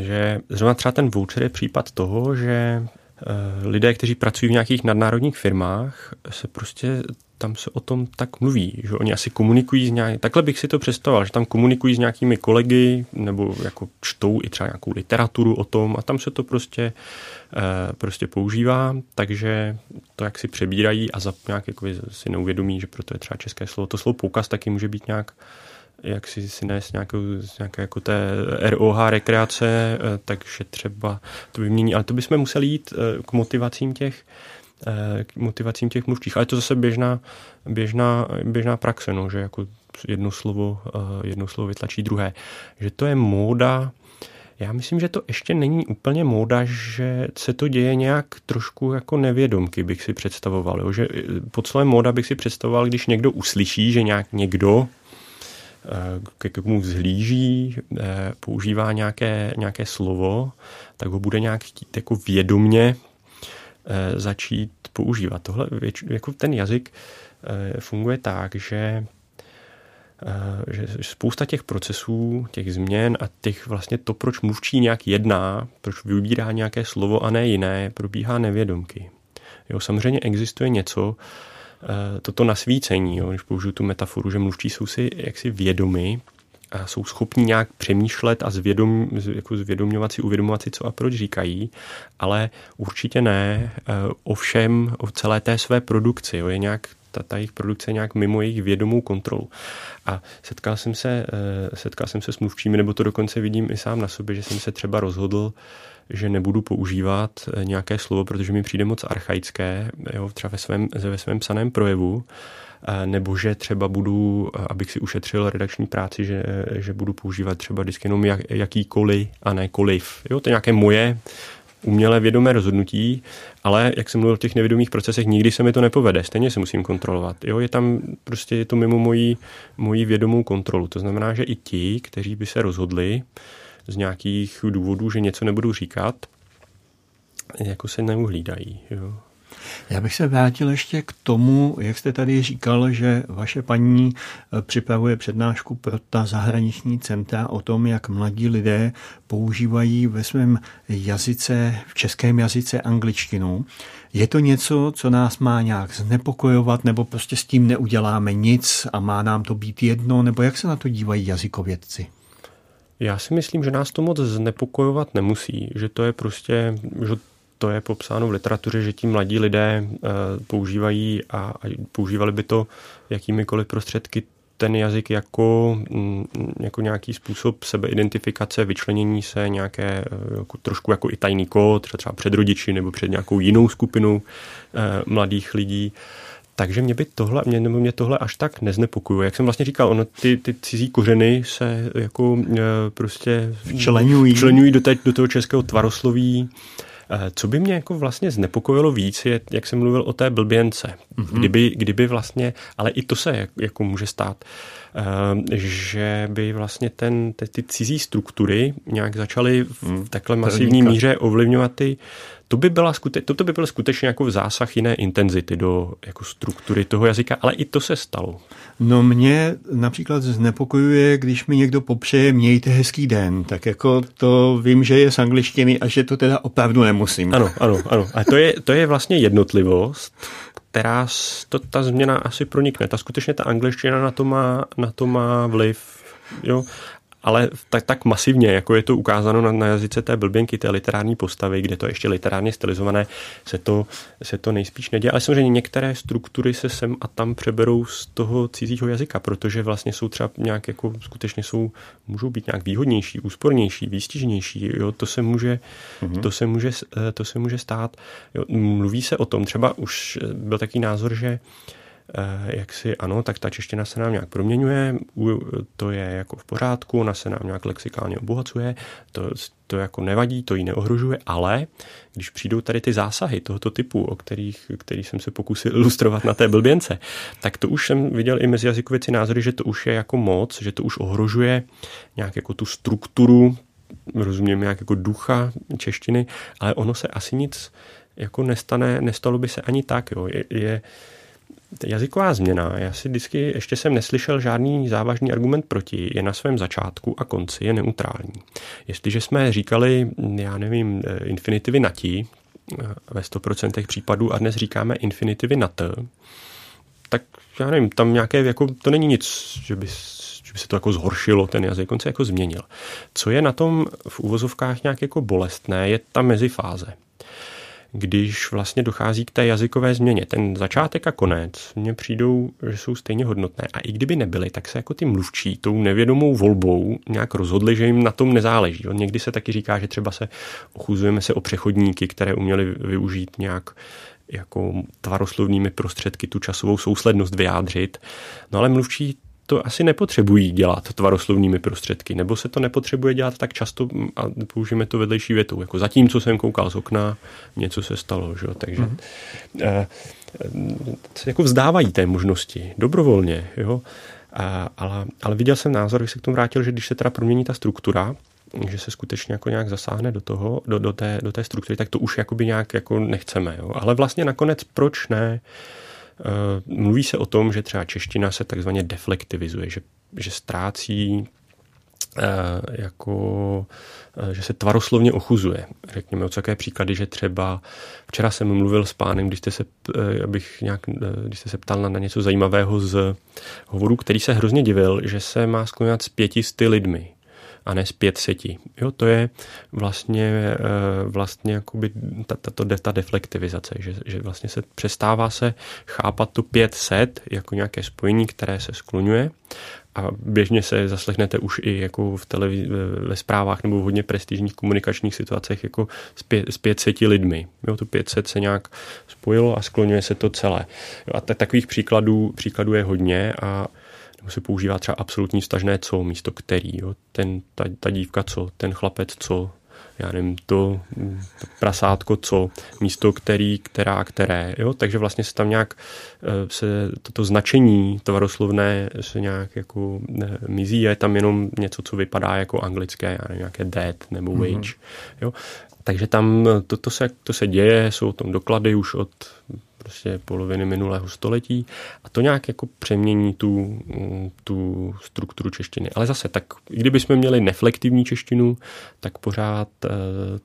že zrovna třeba ten voucher je případ toho, že eh, lidé, kteří pracují v nějakých nadnárodních firmách, se prostě tam se o tom tak mluví, že oni asi komunikují s nějaký, takhle bych si to představoval, že tam komunikují s nějakými kolegy nebo jako čtou i třeba nějakou literaturu o tom a tam se to prostě, prostě používá, takže to jak si přebírají a za nějak jako si neuvědomí, že proto je třeba české slovo. To slovo poukaz taky může být nějak jak si, si nést nějakou, nějaké jako té ROH rekreace, eh, takže třeba to vymění, ale to bychom museli jít eh, k motivacím těch, Eh, k motivacím těch mluvčích. Ale je to zase běžná, běžná, běžná praxe, no, že jako jedno slovo, eh, jedno slovo vytlačí druhé. Že to je móda, já myslím, že to ještě není úplně móda, že se to děje nějak trošku jako nevědomky, bych si představoval. Jo? Že eh, pod slovem móda bych si představoval, když někdo uslyší, že nějak někdo ke komu vzhlíží, používá nějaké, nějaké slovo, tak ho bude nějak chtít jako vědomně Eh, začít používat. Tohle, jako ten jazyk eh, funguje tak, že eh, že spousta těch procesů, těch změn a těch vlastně to, proč mluvčí nějak jedná, proč vybírá nějaké slovo a ne jiné, probíhá nevědomky. Jo, samozřejmě existuje něco, toto nasvícení, jo, když použiju tu metaforu, že mluvčí jsou si jaksi vědomi jsou schopni nějak přemýšlet a zvědom, jako zvědomňovat si, uvědomovat si, co a proč říkají, ale určitě ne eh, o všem, o celé té své produkci. Jo. Je nějak ta, ta jejich produkce nějak mimo jejich vědomou kontrolu. A setkal jsem se, eh, setkal jsem se s mluvčími, nebo to dokonce vidím i sám na sobě, že jsem se třeba rozhodl, že nebudu používat eh, nějaké slovo, protože mi přijde moc archaické, jo, třeba ve svém, ve svém psaném projevu nebo že třeba budu, abych si ušetřil redakční práci, že, že budu používat třeba vždycky jenom jak, jakýkoliv a ne koliv. Jo, to je nějaké moje umělé vědomé rozhodnutí, ale jak jsem mluvil o těch nevědomých procesech, nikdy se mi to nepovede, stejně se musím kontrolovat. Jo, je tam prostě je to mimo moji, moji vědomou kontrolu. To znamená, že i ti, kteří by se rozhodli, z nějakých důvodů, že něco nebudu říkat, jako se neuhlídají. Jo. Já bych se vrátil ještě k tomu, jak jste tady říkal, že vaše paní eh, připravuje přednášku pro ta zahraniční centra o tom, jak mladí lidé používají ve svém jazyce, v českém jazyce angličtinu. Je to něco, co nás má nějak znepokojovat, nebo prostě s tím neuděláme nic a má nám to být jedno, nebo jak se na to dívají jazykovědci? Já si myslím, že nás to moc znepokojovat nemusí, že to je prostě, že to je popsáno v literatuře, že ti mladí lidé eh, používají a používali by to jakýmikoliv prostředky ten jazyk jako, mm, jako nějaký způsob sebeidentifikace, vyčlenění se, nějaké eh, jako, trošku jako i tajný kód, třeba před rodiči nebo před nějakou jinou skupinou eh, mladých lidí. Takže mě by tohle, mě, nebo mě tohle až tak neznepokojuje. Jak jsem vlastně říkal, ono, ty, ty cizí kořeny se jako e, prostě včlenují, včlenují do, teď, do toho českého tvarosloví. Eh, co by mě jako vlastně znepokojilo víc, je, jak jsem mluvil o té blběnce. Mm-hmm. Kdyby, kdyby vlastně, ale i to se jako může stát, eh, že by vlastně ten, ty cizí struktury nějak začaly v mhm. takhle masivní míře ovlivňovat ty, to by, byla skute, to, to by byl skutečně jako zásah jiné intenzity do jako struktury toho jazyka, ale i to se stalo. No mě například znepokojuje, když mi někdo popřeje mějte hezký den, tak jako to vím, že je z angličtiny a že to teda opravdu nemusím. Ano, ano, ano. A to je, to je vlastně jednotlivost, která to, ta změna asi pronikne. Ta skutečně ta angličtina na to má, na to má vliv. Jo? Ale tak, tak masivně, jako je to ukázáno na, na jazyce té blběnky, té literární postavy, kde to je ještě literárně stylizované, se to, se to nejspíš neděje. Ale samozřejmě některé struktury se sem a tam přeberou z toho cizího jazyka, protože vlastně jsou třeba nějak jako skutečně jsou, můžou být nějak výhodnější, úspornější, výstižnější. Jo? To, se může, mm-hmm. to, se může, to se může stát. Jo? Mluví se o tom, třeba už byl taký názor, že uh, Eh, jak si ano, tak ta čeština se nám nějak proměňuje, to je jako v pořádku, ona se nám nějak lexikálně obohacuje, to, to jako nevadí, to ji neohrožuje, ale když přijdou tady ty zásahy tohoto typu, o kterých, který jsem se pokusil ilustrovat na té blběnce, tak to už jsem viděl i mezi jazykověci názory, že to už je jako moc, že to už ohrožuje nějak jako tu strukturu, rozumím, nějak jako ducha češtiny, ale ono se asi nic jako nestane, nestalo by se ani tak, jo. Je, je jazyková změna, já si vždycky ještě jsem neslyšel žádný závažný argument proti, je na svém začátku a konci, je neutrální. Jestliže jsme říkali, já nevím, infinitivy na ti, ve 100% případů a dnes říkáme infinitivy na t, tak já nevím, tam nějaké, jako, to není nic, že by, že by se to jako zhoršilo, ten jazyk, on se jako změnil. Co je na tom v úvozovkách nějak jako bolestné, je ta mezifáze když vlastně dochází k té jazykové změně. Ten začátek a konec mně přijdou, že jsou stejně hodnotné. A i kdyby nebyly, tak se jako ty mluvčí tou nevědomou volbou nějak rozhodli, že jim na tom nezáleží. Někdy se taky říká, že třeba se ochuzujeme se o přechodníky, které uměli využít nějak jako tvaroslovnými prostředky tu časovou souslednost vyjádřit. No ale mluvčí to asi nepotřebují dělat tvaroslovními prostředky, nebo se to nepotřebuje dělat tak často a použijeme to vedlejší větou. Jako zatímco jsem koukal z okna, něco se stalo. Že? Takže mm-hmm. se jako vzdávají té možnosti dobrovolně. Jo? A, ale, ale viděl jsem názor, když se k tomu vrátil, že když se teda promění ta struktura, že se skutečně jako nějak zasáhne do toho, do, do, té, do té struktury, tak to už jakoby nějak jako nechceme. Jo? Ale vlastně nakonec proč ne? Eh, mluví se o tom, že třeba čeština se takzvaně deflektivizuje, že, že ztrácí eh, jako, eh, že se tvaroslovně ochuzuje. Řekněme, o jaké příklady, že třeba včera jsem mluvil s pánem, když jste se, abych nějak, když jste se ptal na, na něco zajímavého z hovoru, který se hrozně divil, že se má skloňovat s pětisty lidmi a ne z 500. Jo, to je vlastně, eh, vlastně jakoby ta, ta, deflektivizace, že, že vlastně se přestává se chápat to 500 jako nějaké spojení, které se skloňuje a běžně se zaslechnete už i jako v televizi, ve zprávách nebo v hodně prestižních komunikačních situacích jako s, pě, s 500 lidmi. Jo, to 500 se nějak spojilo a skloňuje se to celé. Jo, a t- takových příkladů, příkladů je hodně a nebo se používá třeba absolutní stažné co místo který. Jo? Ten, ta, ta dívka co, ten chlapec co, já nevím, to, to prasátko co, místo který, která, které, jo, takže vlastně se tam nějak eh, se toto značení tvaroslovné se nějak jako ne, mizí, je tam jenom něco, co vypadá jako anglické, já nevím, nějaké dead nebo wage, mm-hmm. jo. Takže tam to, to, se, to se děje, jsou tam doklady už od prostě poloviny minulého století a to nějak jako přemění tu, tu strukturu češtiny. Ale zase, tak i kdybychom měli neflektivní češtinu, tak pořád eh,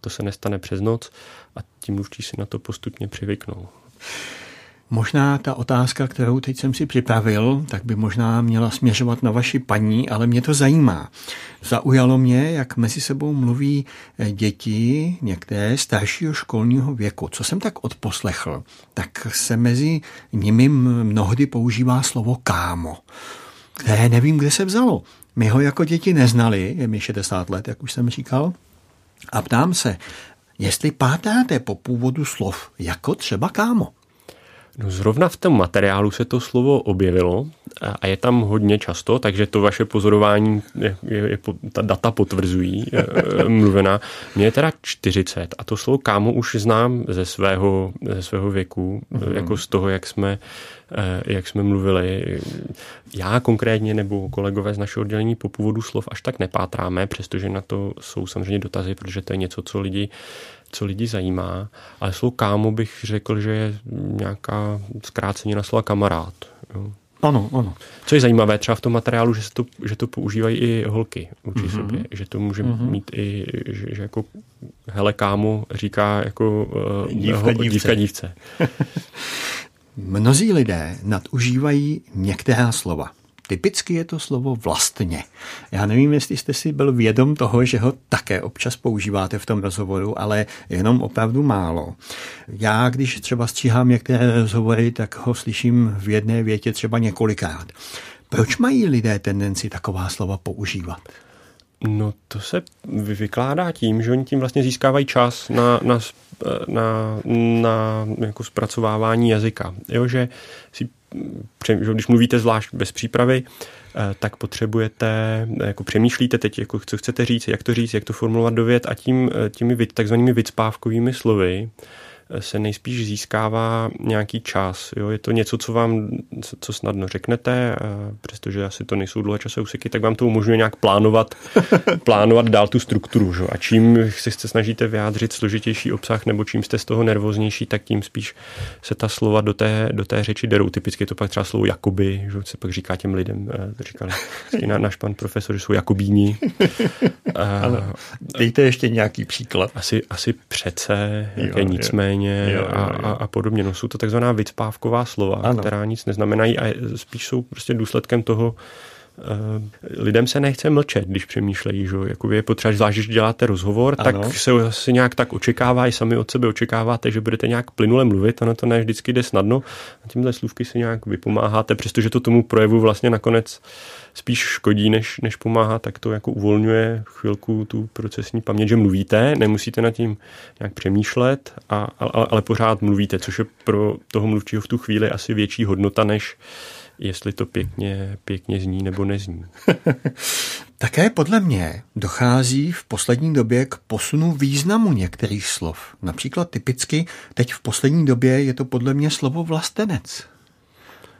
to se nestane přes noc a ti mluvčí si na to postupně přivyknou. Možná ta otázka, kterou teď jsem si připravil, tak by možná měla směřovat na vaši paní, ale mě to zajímá. Zaujalo mě, jak mezi sebou mluví eh, děti některé staršího školního věku. Co jsem tak odposlechl, tak se mezi nimi mnohdy používá slovo kámo, které nevím, kde se vzalo. My ho jako děti neznali, je mi 60 let, jak už jsem říkal, a ptám se, jestli pátáte po původu slov, jako třeba kámo. No zrovna v tom materiálu se to slovo objevilo a je tam hodně často, takže to vaše pozorování, je, je, je, ta data potvrzují mluvená. Mně je teda 40 a to slovo kámo už znám ze svého, ze svého věku, mm-hmm. jako z toho, jak jsme, e, jak jsme mluvili. Já konkrétně nebo kolegové z našeho oddělení po původu slov až tak nepátráme, přestože na to jsou samozřejmě dotazy, protože to je něco, co lidi co lidi zajímá, ale slovo kámo bych řekl, že je nějaká zkrácení na slova kamarád. Jo. Ano, ano. Co je zajímavé třeba v tom materiálu, že, to, že to používají i holky vůči mm-hmm. sobě, že to může mm-hmm. mít i, že, že jako hele kámo říká jako uh, dívka, ho, dívce. dívka dívce. Mnozí lidé nadužívají některá slova. Typicky je to slovo vlastně. Já nevím, jestli jste si byl vědom toho, že ho také občas používáte v tom rozhovoru, ale jenom opravdu málo. Já, když třeba stříhám některé rozhovory, tak ho slyším v jedné větě třeba několikrát. Proč mají lidé tendenci taková slova používat? No to se vykládá tím, že oni tím vlastně získávají čas na, na, na, na jako zpracovávání jazyka. Jo, že si že když mluvíte zvlášť bez přípravy, eh, tak potřebujete, jako přemýšlíte teď, jako co chcete říct, jak to říct, jak to formulovat do vět a tím, eh, těmi takzvanými vycpávkovými slovy se nejspíš získává nějaký čas. Jo? Je to něco, co vám co snadno řeknete, přestože asi to nejsou dlouhé časové úseky, tak vám to umožňuje nějak plánovat, plánovat dál tu strukturu. Že? A čím si se snažíte vyjádřit složitější obsah, nebo čím jste z toho nervóznější, tak tím spíš se ta slova do té, do té řeči derou. Typicky je to pak třeba slovo jakoby, že se pak říká těm lidem, eh, říkali náš pan profesor, že jsou jakobíni. ano. Dejte ještě nějaký příklad. Asi, asi přece, jo, nicméně méně jo, jo, jo. A, a podobně. No, jsou to takzvaná vycpávková slova, ano. která nic neznamenají a spíš jsou prostě důsledkem toho, Uh, lidem se nechce mlčet, když přemýšlejí, že jako je potřeba, zvlášť když děláte rozhovor, ano. tak se asi nějak tak očekává, i sami od sebe očekáváte, že budete nějak plynule mluvit, ono to ne vždycky jde snadno a tímhle slůvky si nějak vypomáháte, přestože to tomu projevu vlastně nakonec spíš škodí, než, než pomáhá, tak to jako uvolňuje chvilku tu procesní paměť, že mluvíte, nemusíte nad tím nějak přemýšlet, a, ale, ale pořád mluvíte, což je pro toho mluvčího v tu chvíli asi větší hodnota, než jestli to pěkně, pěkně zní nebo nezní. Také podle mě dochází v poslední době k posunu významu některých slov. Například typicky teď v poslední době je to podle mě slovo vlastenec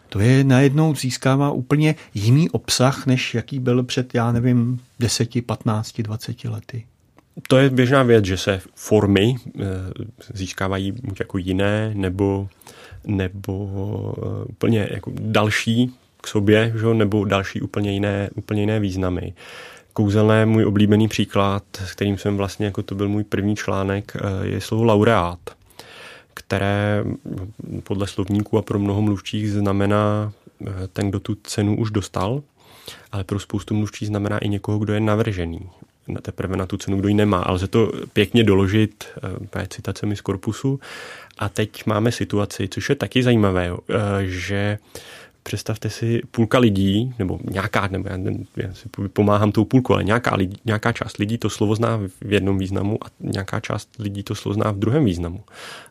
to je najednou získává úplně jiný obsah, než jaký byl před, já nevím, 10, 15, 20 lety. To je běžná věc, že se formy eh, získávají buď jako jiné, nebo, nebo eh, úplně jako další k sobě, že? nebo další úplně jiné, úplně jiné významy. Kouzelné, můj oblíbený příklad, s kterým jsem vlastně, jako to byl můj první článek, eh, je slovo laureát které podle slovníků a pro mnoho mluvčích znamená eh, ten, kdo tu cenu už dostal, ale pro spoustu mluvčích znamená i někoho, kdo je navržený. Na teprve na tu cenu, kdo ji nemá. Ale lze to pěkně doložit eh, citacemi z korpusu. A teď máme situaci, což je taky zajímavé, eh, že představte si půlka lidí, nebo nějaká, nebo já, já si pomáhám tou půlku, ale nějaká, lidí, nějaká část lidí to slovo zná v jednom významu a nějaká část lidí to slovo zná v druhém významu.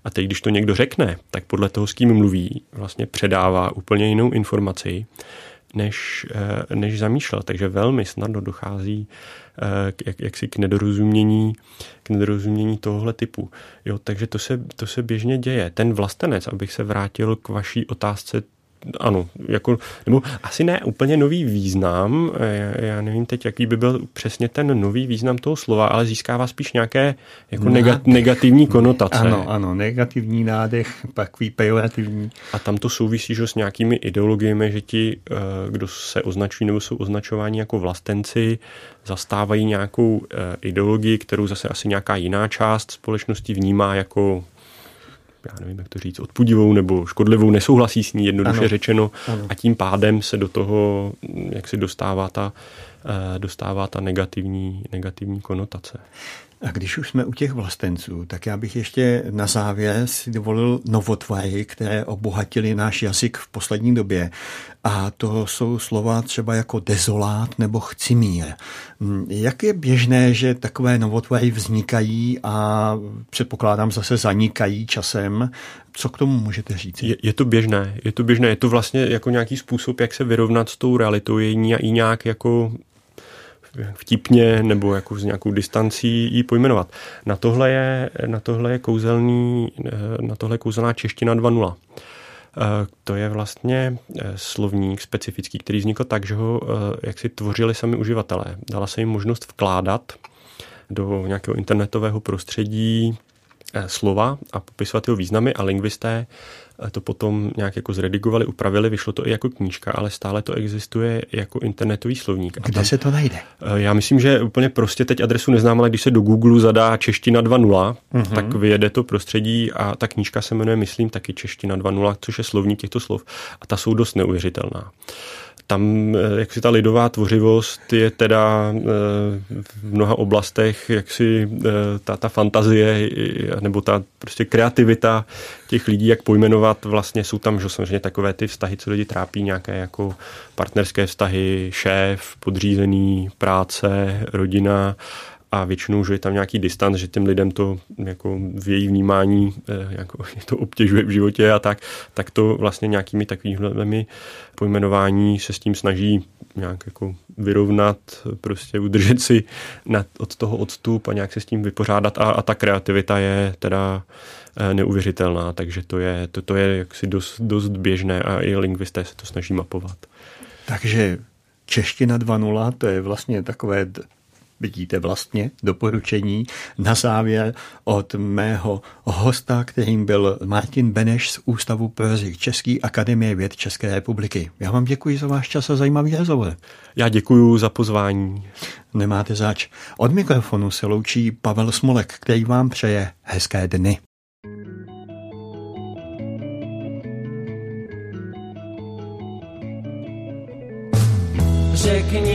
A teď, když to někdo řekne, tak podle toho, s kým mluví, vlastně předává úplně jinou informaci, než, než zamýšlel. Takže velmi snadno dochází k, jak, jaksi k nedorozumění, k nedorozumění tohohle typu. Jo, takže to se, to se běžně děje. Ten vlastenec, abych se vrátil k vaší otázce ano, jako, nebo asi ne úplně nový význam, já, já nevím teď, jaký by byl přesně ten nový význam toho slova, ale získává spíš nějaké jako nega, negativní konotace. Ano, ano, negativní nádech, takový pejorativní. A tam to souvisí že s nějakými ideologiemi, že ti, eh, kdo se označují nebo jsou označováni jako vlastenci, zastávají nějakou eh, ideologii, kterou zase asi nějaká jiná část společnosti vnímá jako já nevím, jak to říct, odpudivou nebo škodlivou, nesouhlasí s ní, jednoduše ano. řečeno, ano. a tím pádem se do toho, jak si dostává ta, dostává ta negativní, negativní konotace. A když už jsme u těch vlastenců, tak já bych ještě na závěr si dovolil novotvary, které obohatily náš jazyk v poslední době. A to jsou slova třeba jako dezolát nebo chcimír. Hm, jak je běžné, že takové novotvary vznikají a předpokládám zase zanikají časem? Co k tomu můžete říct? Je, je to běžné, je to běžné, je to vlastně jako nějaký způsob, jak se vyrovnat s tou realitou, je i nějak jako vtipně nebo jako s nějakou distancí ji pojmenovat. Na tohle je, na tohle je kouzelný, na tohle je kouzelná čeština 2.0. Eh, to je vlastně eh, slovník specifický, který vznikl tak, že ho eh, jak si tvořili sami uživatelé. Dala se jim možnost vkládat do nějakého internetového prostředí slova a popisovat jeho významy a lingvisté to potom nějak jako zredigovali, upravili, vyšlo to i jako knížka, ale stále to existuje jako internetový slovník. Kde tam, se to najde? Eh, já myslím, že úplně prostě teď adresu neznám, ale když se do Google zadá čeština 2.0, uh-huh. tak vyjede to prostředí a ta knížka se jmenuje, myslím, taky čeština 2.0, což je slovník těchto slov a ta jsou dost neuvěřitelná tam eh, jak si ta lidová tvořivost je teda eh, v mnoha oblastech jak si eh, ta, ta fantazie nebo ta prostě kreativita těch lidí, jak pojmenovat, vlastně jsou tam že samozřejmě takové ty vztahy, co lidi trápí, nějaké jako partnerské vztahy, šéf, podřízený, práce, rodina a většinou, že je tam nějaký distanc, že těm lidem to jako v její vnímání eh, jako to obtěžuje v životě a tak, tak to vlastně nějakými takovými pojmenování se s tím snaží nějak jako vyrovnat, prostě udržet si nad, od toho odstup a nějak se s tím vypořádat a, a ta kreativita je teda eh, neuvěřitelná, takže to je, to, to je jaksi dost, dost běžné a i lingvisté se to snaží mapovat. Takže čeština 2.0, to je vlastně takové vidíte vlastně doporučení na závěr od mého hosta, kterým byl Martin Beneš z Ústavu pro jazyk Český akademie věd České republiky. Já vám děkuji za váš čas a zajímavý rozhovor. Já děkuji za pozvání. Nemáte zač. Od mikrofonu se loučí Pavel Smolek, který vám přeje hezké dny.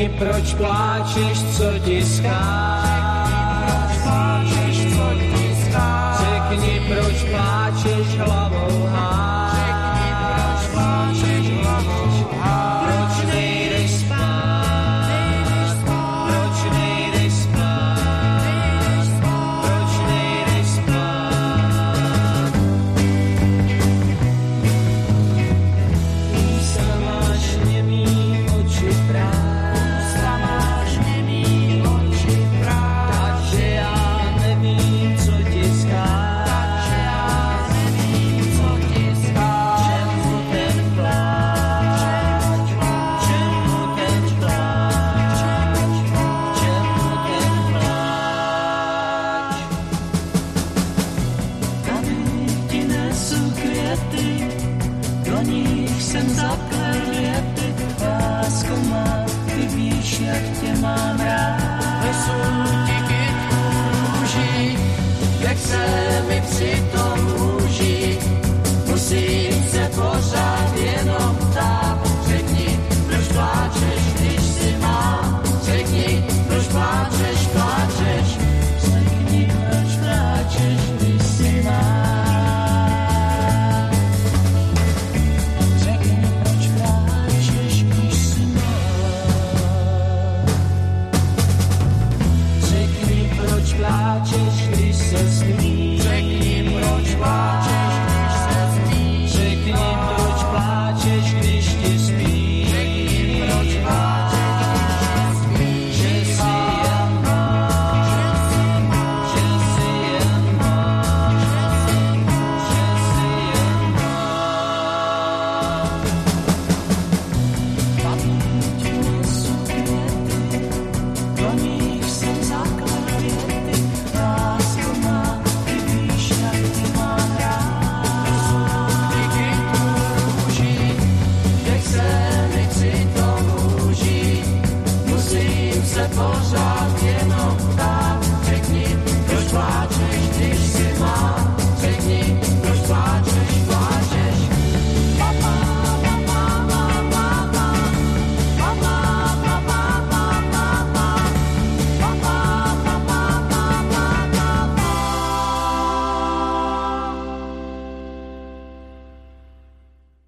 Proč pláčeš, co ti schází.